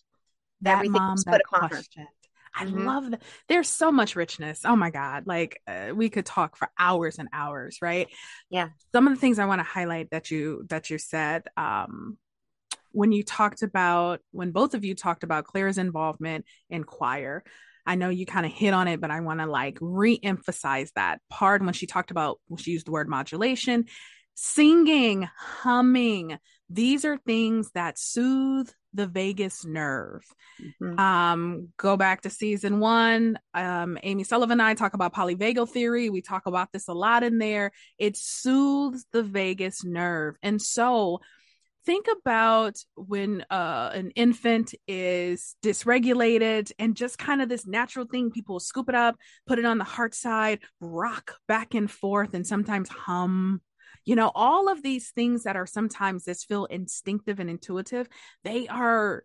that everything mom that questioned I mm-hmm. love that. There's so much richness. Oh my God. Like uh, we could talk for hours and hours, right? Yeah. Some of the things I want to highlight that you, that you said, um, when you talked about, when both of you talked about Clare's involvement in choir, I know you kind of hit on it, but I want to like re-emphasize that part when she talked about, when she used the word modulation, singing, humming. These are things that soothe the vagus nerve. Mm-hmm. Um, go back to season one. Um, Amy Sullivan and I talk about polyvagal theory. We talk about this a lot in there. It soothes the vagus nerve. And so think about when uh, an infant is dysregulated and just kind of this natural thing people scoop it up put it on the heart side rock back and forth and sometimes hum. You know all of these things that are sometimes just feel instinctive and intuitive they are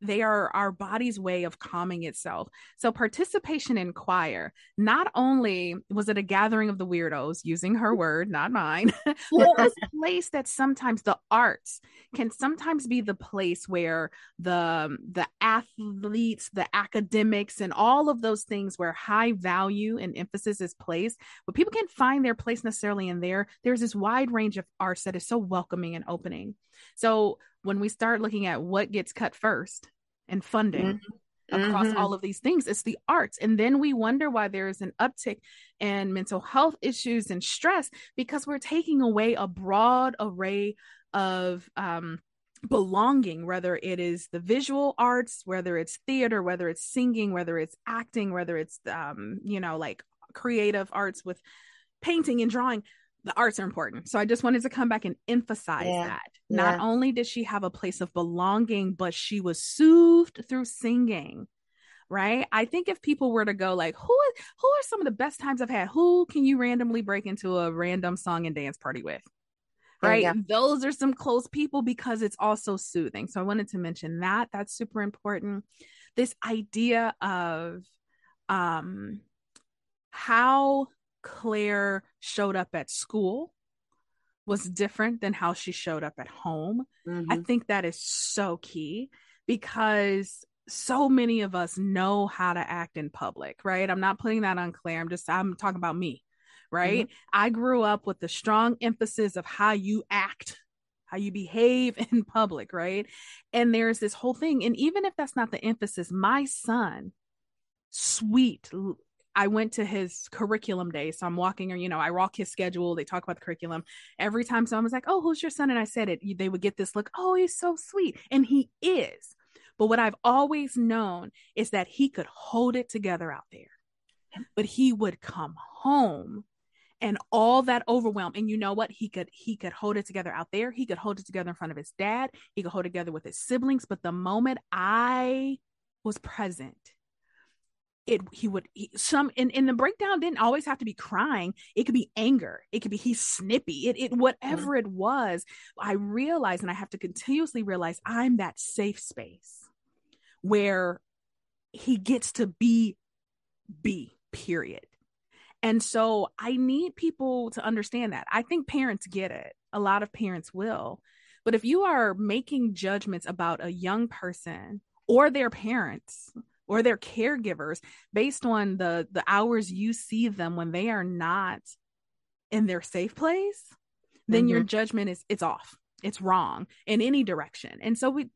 they are our body's way of calming itself. So, participation in choir, not only was it a gathering of the weirdos, using her word, not mine, [LAUGHS] but this [LAUGHS] place that sometimes the arts can sometimes be the place where the the athletes, the academics, and all of those things where high value and emphasis is placed, but people can't find their place necessarily in there. There's this wide range of arts that is so welcoming and opening. So, when we start looking at what gets cut first and funding mm-hmm. across mm-hmm. all of these things, it's the arts. And then we wonder why there is an uptick in mental health issues and stress because we're taking away a broad array of um, belonging, whether it is the visual arts, whether it's theater, whether it's singing, whether it's acting, whether it's, um, you know, like creative arts with painting and drawing the arts are important. So I just wanted to come back and emphasize yeah. that. Not yeah. only did she have a place of belonging, but she was soothed through singing. Right. I think if people were to go like, who who are some of the best times I've had? Who can you randomly break into a random song and dance party with? right? Those are some close people because it's also soothing. So I wanted to mention that. That's super important. This idea of um how Clare showed up at school was different than how she showed up at home. Mm-hmm. I think that is so key because so many of us know how to act in public, right? I'm not putting that on Clare. I'm just I'm talking about me, right? Mm-hmm. I grew up with the strong emphasis of how you act, how you behave [LAUGHS] in public, right? And there's this whole thing and even if that's not the emphasis, my son sweet I went to his curriculum day. So I'm walking or, you know, I walk his schedule. They talk about the curriculum. Every time someone was like, Oh, who's your son? And I said it, they would get this look, Oh, he's so sweet. And he is. But what I've always known is that he could hold it together out there. But he would come home and all that overwhelm and you know what he could he could hold it together out there he could hold it together in front of his dad he could hold it together with his siblings but the moment i was present it he would he, some and, and the breakdown didn't always have to be crying. It could be anger. It could be he's snippy. It, it whatever mm-hmm. it was i realize and i have to continuously realize i'm that safe space where he gets to be be period. And so i need people to understand that. I think parents get it. A lot of parents will. But if you are making judgments about a young person or their parents or their caregivers based on the the hours you see them when they are not in their safe place then mm-hmm. your judgment is it's off. It's wrong in any direction. And so we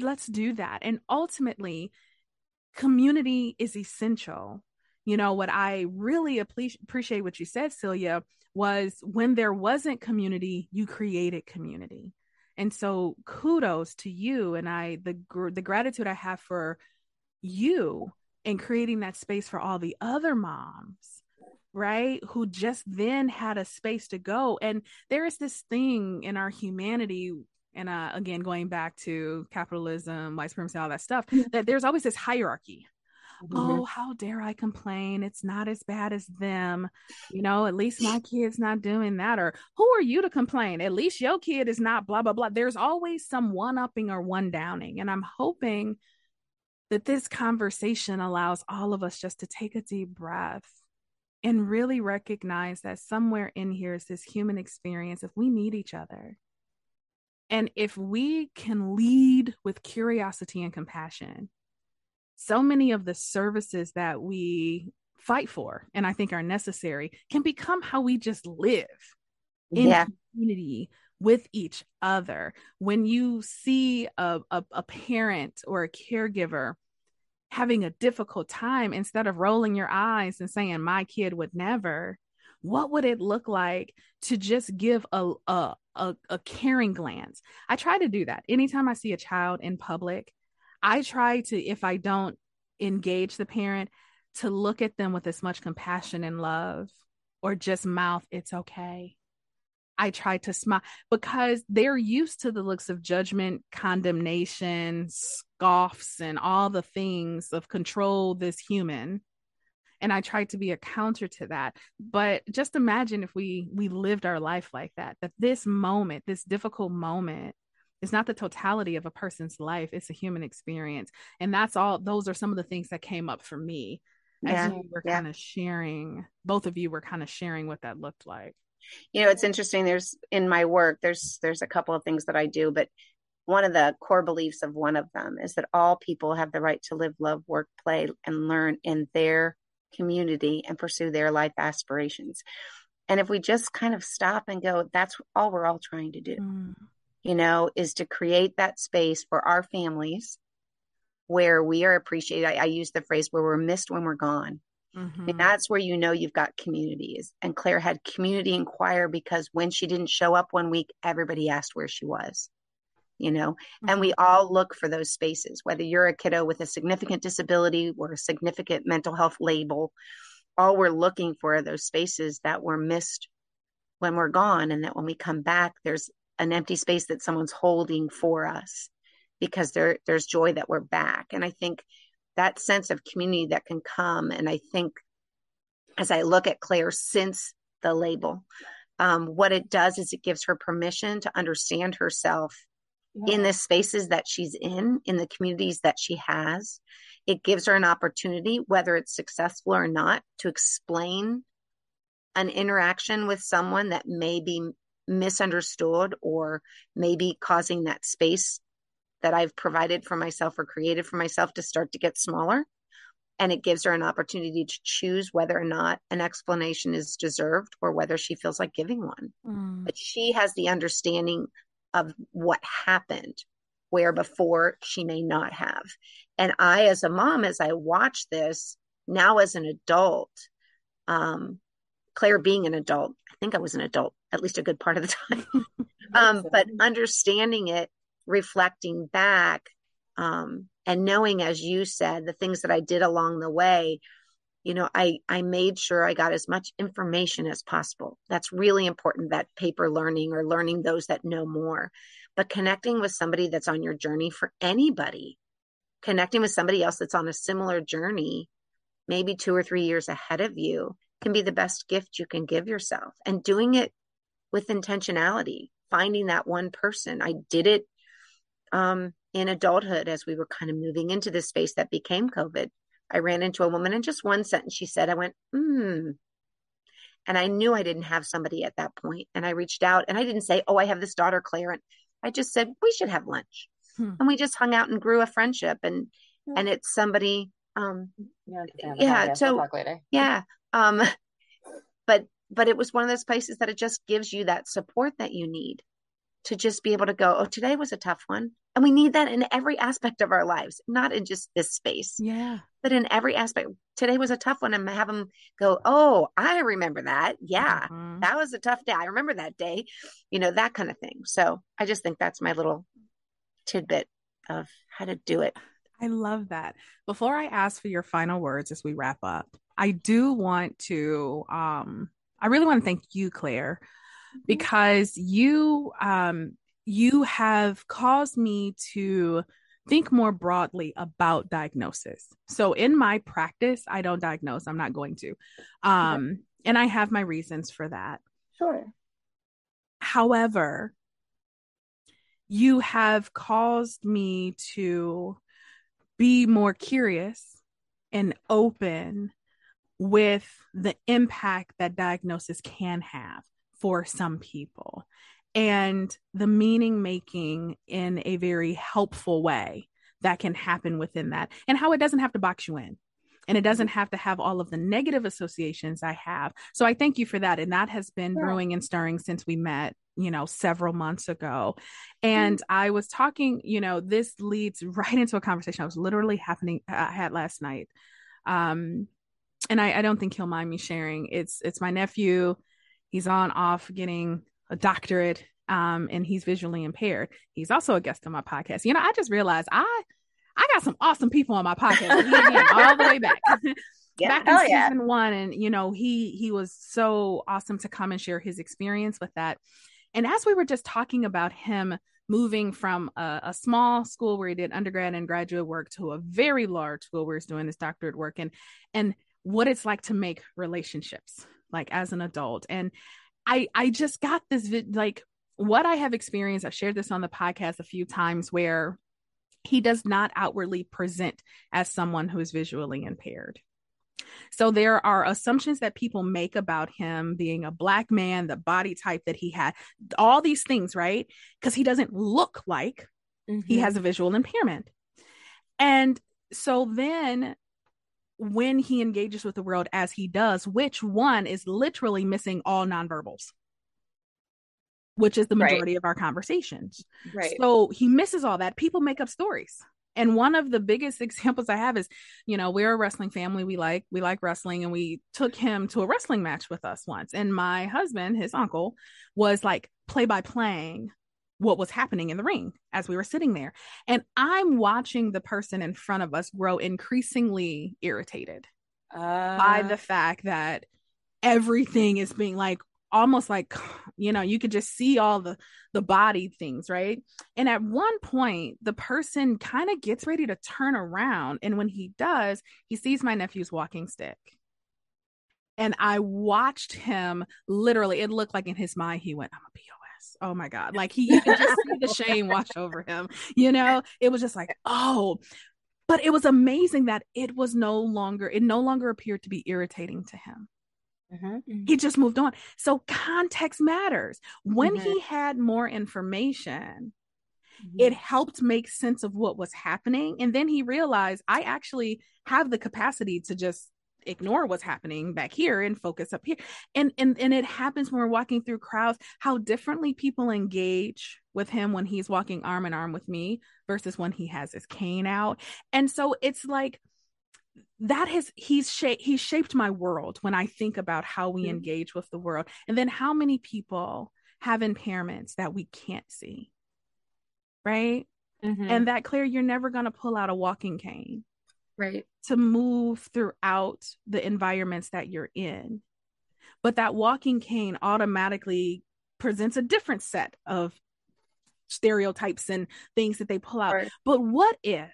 let's do that. And ultimately community is essential. You know what i really appreciate what you said celia was when there wasn't community you created community. And so kudos to you and i the the gratitude i have for you and creating that space for all the other moms right who just then had a space to go. And there is this thing in our humanity and uh, again going back to capitalism white supremacy all that stuff that there's always this hierarchy. Mm-hmm. oh how dare i complain? It's not as bad as them. You know at least my kid's not doing that or who are you to complain? At least your kid is not blah blah blah. There's always some one upping or one downing and i'm hoping that this conversation allows all of us just to take a deep breath and really recognize that somewhere in here is this human experience if we need each other. And if we can lead with curiosity and compassion, so many of the services that we fight for and I think are necessary can become how we just live in yeah. community with each other. When you see a, a, a, parent or a caregiver having a difficult time, instead of rolling your eyes and saying, My kid would never, what would it look like to just give a, a, a, a caring glance? I try to do that anytime I see a child in public. I try to, if I don't engage the parent, to look at them with as much compassion and love or just mouth, it's okay. I try to smile because they're used to the looks of judgment, condemnation, scoffs, and all the things of control this human. And I try to be a counter to that. But just imagine if we we lived our life like that, that this moment, this difficult moment, is not the totality of a person's life. It's a human experience. And that's all those are some of the things that came up for me yeah, as you were yeah. kind of sharing, both of you were kind of sharing what that looked like you know it's interesting there's in my work there's there's a couple of things that i do but one of the core beliefs of one of them is that all people have the right to live love work play and learn in their community and pursue their life aspirations. And if we just kind of stop and go that's all we're all trying to do mm. you know is to create that space for our families where we are appreciated. I, I use the phrase where we're missed when we're gone Mm-hmm. And that's where you know you've got communities. And Clare had community inquire because when she didn't show up one week, everybody asked where she was. You know, mm-hmm. and we mm-hmm. all look for those spaces, whether you're a kiddo with a significant disability or a significant mental health label, all we're looking for are those spaces that were missed when we're gone. And that when we come back, there's an empty space that someone's holding for us because there, there's joy that we're back. And I think that sense of community that can come. And I think as I look at Clare since the label, um, what it does is it gives her permission to understand herself yeah. in the spaces that she's in, in the communities that she has. It gives her an opportunity, whether it's successful or not, to explain an interaction with someone that may be misunderstood or maybe causing that space that I've provided for myself or created for myself to start to get smaller. And it gives her an opportunity to choose whether or not an explanation is deserved or whether she feels like giving one. Mm. But she has the understanding of what happened where before she may not have. And I, as a mom, as I watch this now as an adult, um, Clare being an adult, I think I was an adult at least a good part of the time. [LAUGHS] um, but understanding it, reflecting back, um, and knowing, as you said, the things that I did along the way, you know, I, I made sure I got as much information as possible. That's really important, that paper learning or learning those that know more. But connecting with somebody that's on your journey for anybody, connecting with somebody else that's on a similar journey, maybe two or three years ahead of you, can be the best gift you can give yourself. And doing it with intentionality, finding that one person. I did it um, in adulthood as we were kind of moving into this space that became COVID. I ran into a woman and just one sentence she said, I went, hmm. And I knew I didn't have somebody at that point. And I reached out and I didn't say, Oh, I have this daughter, Clare. And I just said, We should have lunch. Hmm. And we just hung out and grew a friendship. And yeah. and it's somebody um yeah, yeah so yeah. Um but but it was one of those places that it just gives you that support that you need to just be able to go, oh, today was a tough one. And we need that in every aspect of our lives, not in just this space. Yeah. But in every aspect. Today was a tough one and have them go, oh, I remember that. Yeah. Mm-hmm. That was a tough day. I remember that day, you know, that kind of thing. So I just think that's my little tidbit of how to do it. I love that. Before I ask for your final words as we wrap up, I do want to um I really want to thank you, Clare, mm-hmm. because you um, you have caused me to think more broadly about diagnosis. So in my practice, I don't diagnose. I'm not going to, um, okay. and I have my reasons for that. Sure. However, you have caused me to be more curious and open with the impact that diagnosis can have for some people and the meaning making in a very helpful way that can happen within that and how it doesn't have to box you in and it doesn't have to have all of the negative associations I have. So I thank you for that. And that has been yeah. brewing and stirring since we met, you know, several months ago. And mm-hmm. I was talking, you know, this leads right into a conversation I was literally happening, uh, had last night. Um, and I, I don't think he'll mind me sharing. It's it's my nephew. He's on off getting a doctorate, um, and he's visually impaired. He's also a guest on my podcast. You know, I just realized I I got some awesome people on my podcast [LAUGHS] all the way back. [LAUGHS] Yeah, back in yeah. season one and you know he he was so awesome to come and share his experience with that and as we were just talking about him moving from a, a, small school where he did undergrad and graduate work to a very large school where he's doing his doctorate work and and what it's like to make relationships like as an adult and i i just got this like what i have experienced i've shared this on the podcast a few times where he does not outwardly present as someone who is visually impaired so there are assumptions that people make about him being a black man, the body type that he had, all these things, right? Because he doesn't look like mm-hmm. he has a visual impairment. And so then when he engages with the world as he does, which one is literally missing all nonverbals, which is the majority right. of our conversations. Right. So he misses all that. People make up stories. And one of the biggest [LAUGHS] examples I have is, you know, we're a wrestling family. We like we like wrestling, and we took him to a wrestling match with us once. And my husband, his uncle, was like play by playing what was happening in the ring as we were sitting there. And I'm watching the person in front of us grow increasingly irritated uh... by the fact that everything is being like almost like you know you could just see all the the body things right? And at one point the person kind of gets ready to turn around and when he does he sees my nephew's walking stick. And I watched him literally, it looked like in his mind, he went, I'm a POS. Oh my God. Like he, you could just see the shame wash over him. You know, it was just like, oh, but it was amazing that it was no longer, it no longer appeared to be irritating to him. Mm-hmm. He just moved on. So context matters. When mm-hmm. he had more information, mm-hmm. it helped make sense of what was happening. And then he realized I actually have the capacity to just ignore what's happening back here and focus up here. And and and it happens when we're walking through crowds how differently people engage with him when he's walking arm in arm with me versus when he has his cane out. And so it's like that has he's shaped he's shaped my world when i think about how we mm-hmm. engage with the world. And then how many people have impairments that we can't see right? Mm-hmm. and that Clare you're never going to pull out a walking cane right. to move throughout the environments that you're in. But that walking cane automatically presents a different set of stereotypes and things that they pull out. Right. but what if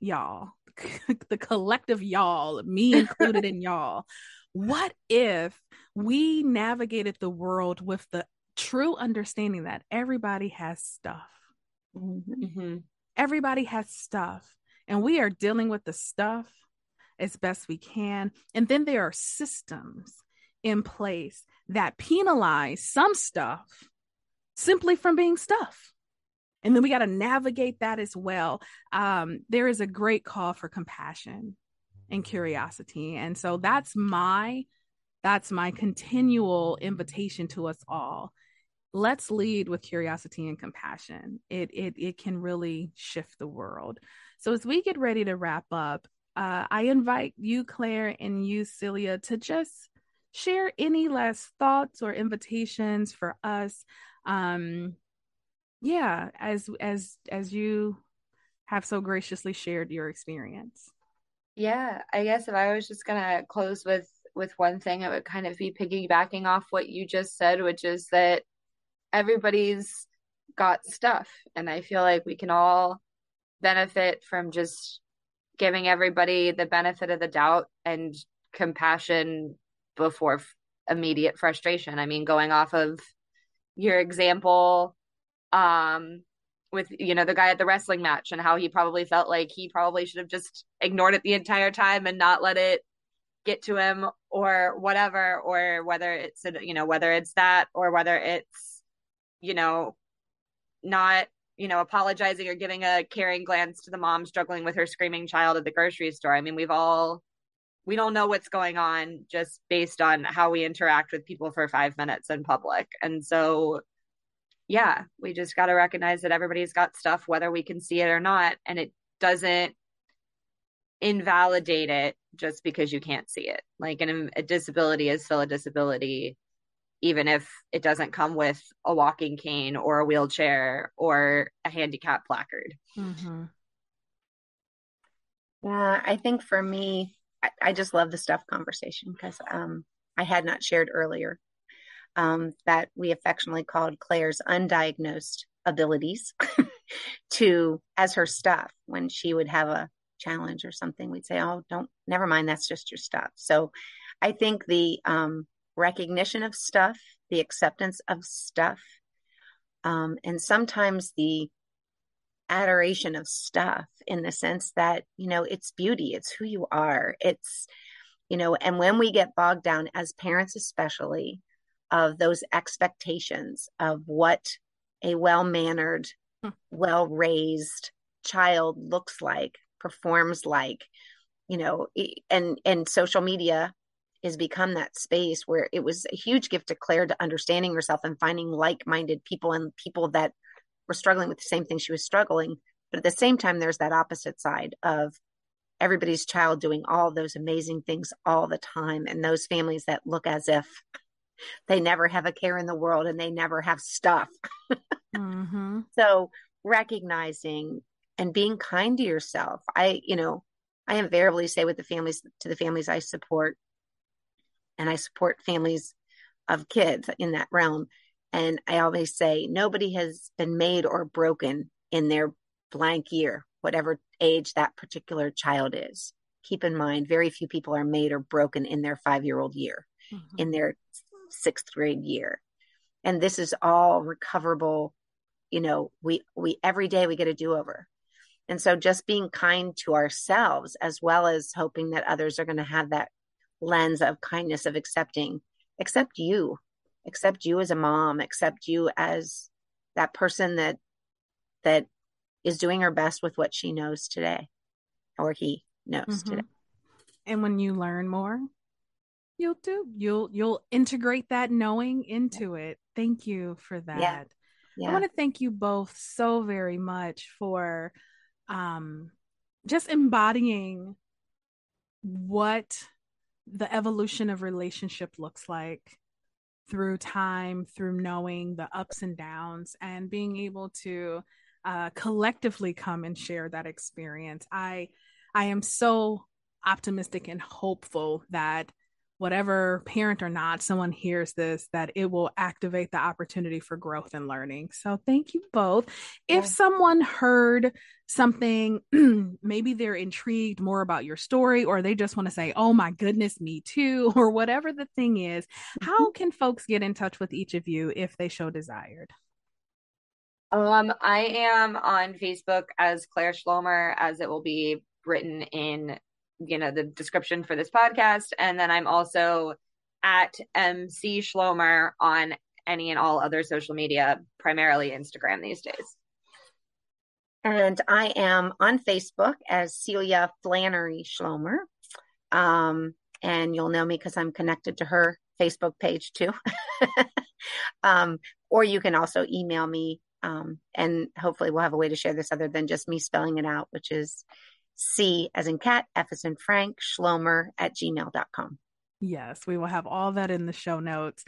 y'all [LAUGHS] the collective y'all me included in y'all what if we navigated the world with the true understanding that everybody has stuff? Mm-hmm. everybody has stuff and we are dealing with the stuff as best we can. And then there are systems in place that penalize some stuff simply from being stuff. And then we got to navigate that as well. Um, there is a great call for compassion and curiosity. And so that's my that's my continual invitation to us all. Let's lead with curiosity and compassion. It it it can really shift the world. So as we get ready to wrap up, uh, I invite you, Clare, and you, Celia, to just share any last thoughts or invitations for us. Um, yeah, as as as you have so graciously shared your experience. Yeah, I guess if I was just gonna close with with one thing, it would kind of be piggybacking off what you just said, which is that everybody's got stuff, and I feel like we can all benefit from just giving everybody the benefit of the doubt and compassion before f- immediate frustration. I mean, going off of your example um with you know the guy at the wrestling match and how he probably felt like he probably should have just ignored it the entire time and not let it get to him or whatever or whether it's you know whether it's that or whether it's you know not you know, apologizing or giving a caring glance to the mom struggling with her screaming child at the grocery store. I mean, we've all, we don't know what's going on just based on how we interact with people for five minutes in public. And so, yeah, we just got to recognize that everybody's got stuff, whether we can see it or not. And it doesn't invalidate it just because you can't see it. Like an, a disability is still a disability even if it doesn't come with a walking cane or a wheelchair or a handicap placard. Mm-hmm. Yeah, I think for me, I, I just love the stuff conversation because um, I had not shared earlier um, that we affectionately called Clare's undiagnosed abilities [LAUGHS] to as her stuff when she would have a challenge or something we'd say oh don't never mind that's just your stuff so i think the um recognition of stuff, the acceptance of stuff, um, and sometimes the adoration of stuff in the sense that, you know, it's beauty, it's who you are. It's, you know, and when we get bogged down as parents, especially, of those expectations of what a well mannered, hmm. well raised child looks like, performs like, you know, and and social media has become that space where it was a huge gift to Clare to understanding herself and finding like-minded people and people that were struggling with the same thing she was struggling. But at the same time, there's that opposite side of everybody's child doing all those amazing things all the time, and those families that look as if they never have a care in the world and they never have stuff. [LAUGHS] mm-hmm. So recognizing and being kind to yourself. I, you know, I invariably say with the families to the families I support, and I support families of kids in that realm. And I always say nobody has been made or broken in their blank year, whatever age that particular child is. keep in mind, very few people are made or broken in their five year old year, mm-hmm. in their sixth grade year. And this is all recoverable. You know, we, we, every day we get a do over. And so just being kind to ourselves, as well as hoping that others are going to have that lens of kindness, of accepting, accept you, accept you as a mom, accept you as that person that, that is doing her best with what she knows today or he knows mm-hmm. today. And when you learn more, you'll do you'll you'll integrate that knowing into it. Thank you for that. Yeah. Yeah. I want to thank you both so very much for um just embodying what the evolution of relationship looks like through time, through knowing the ups and downs, and being able to uh, collectively come and share that experience. I I am so optimistic and hopeful that whatever parent or not someone hears this that it will activate the opportunity for growth and learning so thank you both yeah. if someone heard something [CLEARS THROAT] maybe they're intrigued more about your story or they just want to say oh my goodness me too [LAUGHS] or whatever the thing is mm-hmm. how can folks get in touch with each of you if they show desired um, I am on Facebook as Clare Schloemer, as it will be written in, you know, the description for this podcast. And then I'm also at MC Schloemer on any and all other social media, primarily Instagram these days. And I am on Facebook as Celia Flanery Schloemer. Um, and you'll know me because I'm connected to her Facebook page too. [LAUGHS] um, or you can also email me um, and hopefully we'll have a way to share this other than just me spelling it out, which is C as in cat, F as in Frank, Schloemer at gmail.com. Yes, we will have all that in the show notes.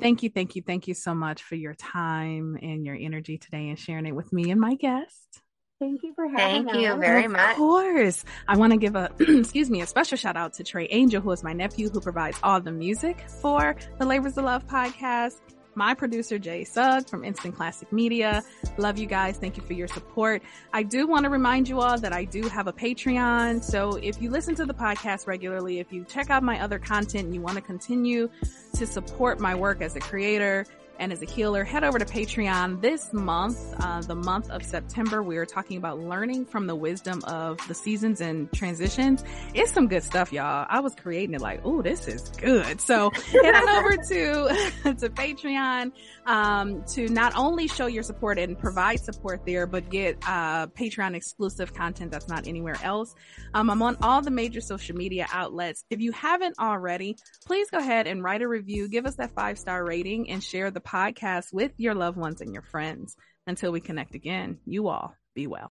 Thank you, thank you, thank you so much for your time and your energy today and sharing it with me and my guest. Thank you for having me. Thank you very of much. Of course. I want to give a, [CLEARS THROAT] excuse me, a special shout out to Trey Angel, who is my nephew who provides all the music for the Labors of Love podcast my producer, Jay Sugg from Instant Classic Media. Love you guys. Thank you for your support. I do want to remind you all that I do have a Patreon. So if you listen to the podcast regularly, if you check out my other content and you want to continue to support my work as a creator, and as a healer, head over to Patreon this month, uh, the month of September. We are talking about learning from the wisdom of the seasons and transitions. It's some good stuff, y'all. I was creating it like, oh, this is good. So [LAUGHS] head on over to, [LAUGHS] to Patreon, um, to not only show your support and provide support there, but get, uh, Patreon exclusive content that's not anywhere else. Um, I'm on all the major social media outlets. If you haven't already, please go ahead and write a review, give us that five star rating and share the podcast with your loved ones and your friends. Until we connect again, you all be well.